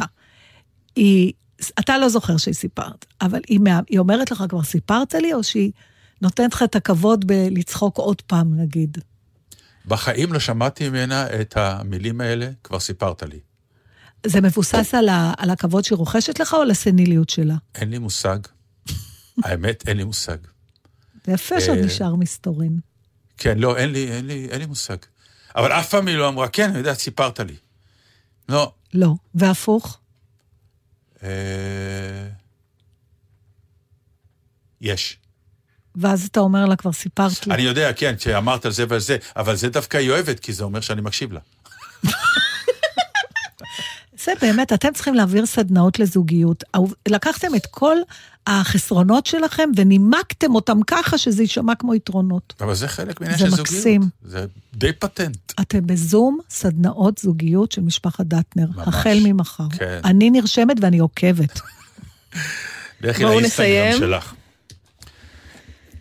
היא, אתה לא זוכר שהיא סיפרת, אבל היא אומרת לך, כבר סיפרת לי, או שהיא נותנת לך את הכבוד בלצחוק עוד פעם, נגיד? בחיים לא שמעתי ממנה את המילים האלה, כבר סיפרת לי. זה מבוסס על, ה, על הכבוד שהיא רוכשת לך, או על הסניליות שלה? אין לי מושג. האמת, אין לי מושג. זה יפה שעוד אה, נשאר מסתורין. כן, לא, אין לי, אין לי, אין לי מושג. אבל אף פעם היא לא אמרה, כן, אני יודעת, סיפרת לי. לא. לא. והפוך? אה... יש. ואז אתה אומר לה, כבר סיפרת לי. אני יודע, כן, שאמרת על זה ועל זה, אבל זה דווקא היא אוהבת, כי זה אומר שאני מקשיב לה. זה באמת, אתם צריכים להעביר סדנאות לזוגיות. לקחתם את כל החסרונות שלכם ונימקתם אותם ככה שזה יישמע כמו יתרונות. אבל זה חלק מהעניין זה של זוגיות. מקסים. זה די פטנט. אתם בזום סדנאות זוגיות של משפחת דטנר, ממש. החל ממחר. כן. אני נרשמת ואני עוקבת. לכי בואו לאינסטגרם נסיים. שלך.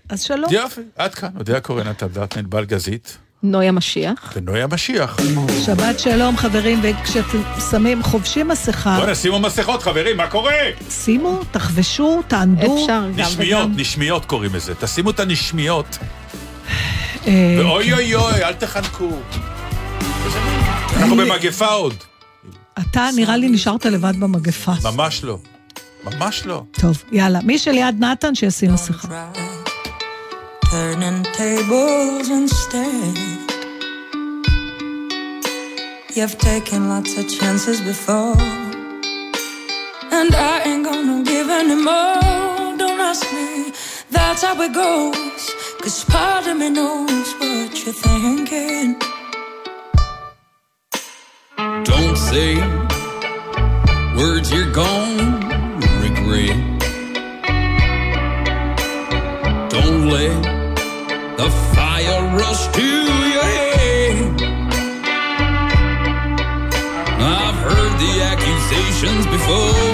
אז שלום. יופי, עד כאן. אודיה קורן, אתה דטנט בלגזית, נויה משיח. ונויה משיח. שבת שלום, חברים, וכשאתם שמים, חובשים מסכה, בוא'נה, שימו מסכות, חברים, מה קורה? שימו, תחבשו, תענדו. אפשר גם נשמיות, וגם. נשמיות קוראים לזה. תשימו את הנשמיות. אה, ואוי אוי אוי, אל תחנקו. אנחנו במגפה עוד. אתה נראה לי נשארת לבד במגפה. ממש לא. ממש לא. טוב, יאללה. מי שליד נתן, שישים מסכה. Turning tables instead. You've taken lots of chances before, and I ain't gonna give any more. Don't ask me, that's how it goes. Cause part of me knows what you're thinking. Don't say words you're gonna regret. Don't let rush to your head. I've heard the accusations before.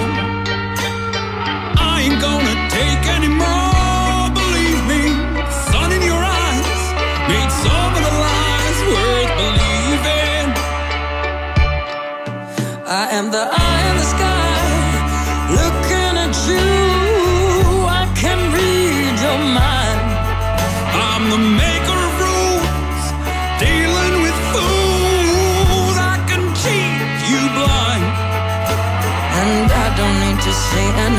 I ain't gonna take any more. Believe me, sun in your eyes made some of the lies worth believing. I am the say and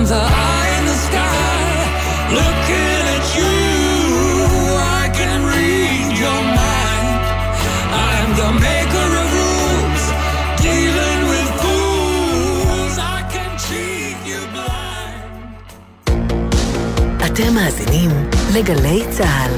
Sometimes I eye in the sky, looking at you. I can read your mind. I'm the maker of rules, dealing with fools. I can cheat you blind. אתם מאזינים לגלי צה"ל.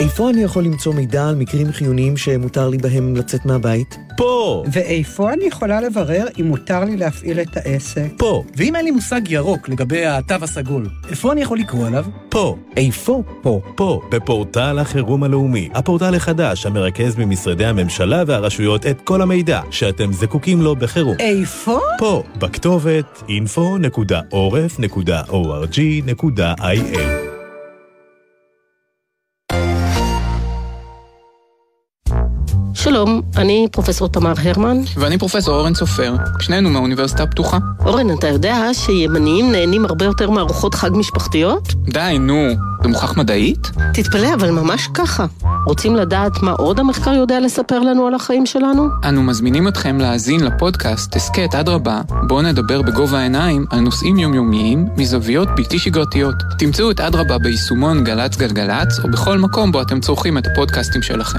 איפה אני יכול למצוא מידע על מקרים חיוניים שמותר לי בהם לצאת מהבית? פה! ואיפה אני יכולה לברר אם מותר לי להפעיל את העסק? פה. ואם אין לי מושג ירוק לגבי התו הסגול, איפה אני יכול לקרוא עליו? פה. איפה? פה. פה, בפורטל החירום הלאומי. הפורטל החדש המרכז ממשרדי הממשלה והרשויות את כל המידע שאתם זקוקים לו בחירום. איפה? פה, בכתובת info.orf.org.il שלום, אני פרופסור תמר הרמן. ואני פרופסור אורן סופר, שנינו מהאוניברסיטה הפתוחה. אורן, אתה יודע שימניים נהנים הרבה יותר מארוחות חג משפחתיות? די, נו, זה מוכח מדעית? תתפלא, אבל ממש ככה. רוצים לדעת מה עוד המחקר יודע לספר לנו על החיים שלנו? אנו מזמינים אתכם להאזין לפודקאסט הסכת אדרבה, בו נדבר בגובה העיניים על נושאים יומיומיים מזוויות בלתי שגרתיות. תמצאו את אדרבה ביישומון גל"צ גלגלצ, או בכל מקום בו אתם צורכים את הפודקאסטים שלכם.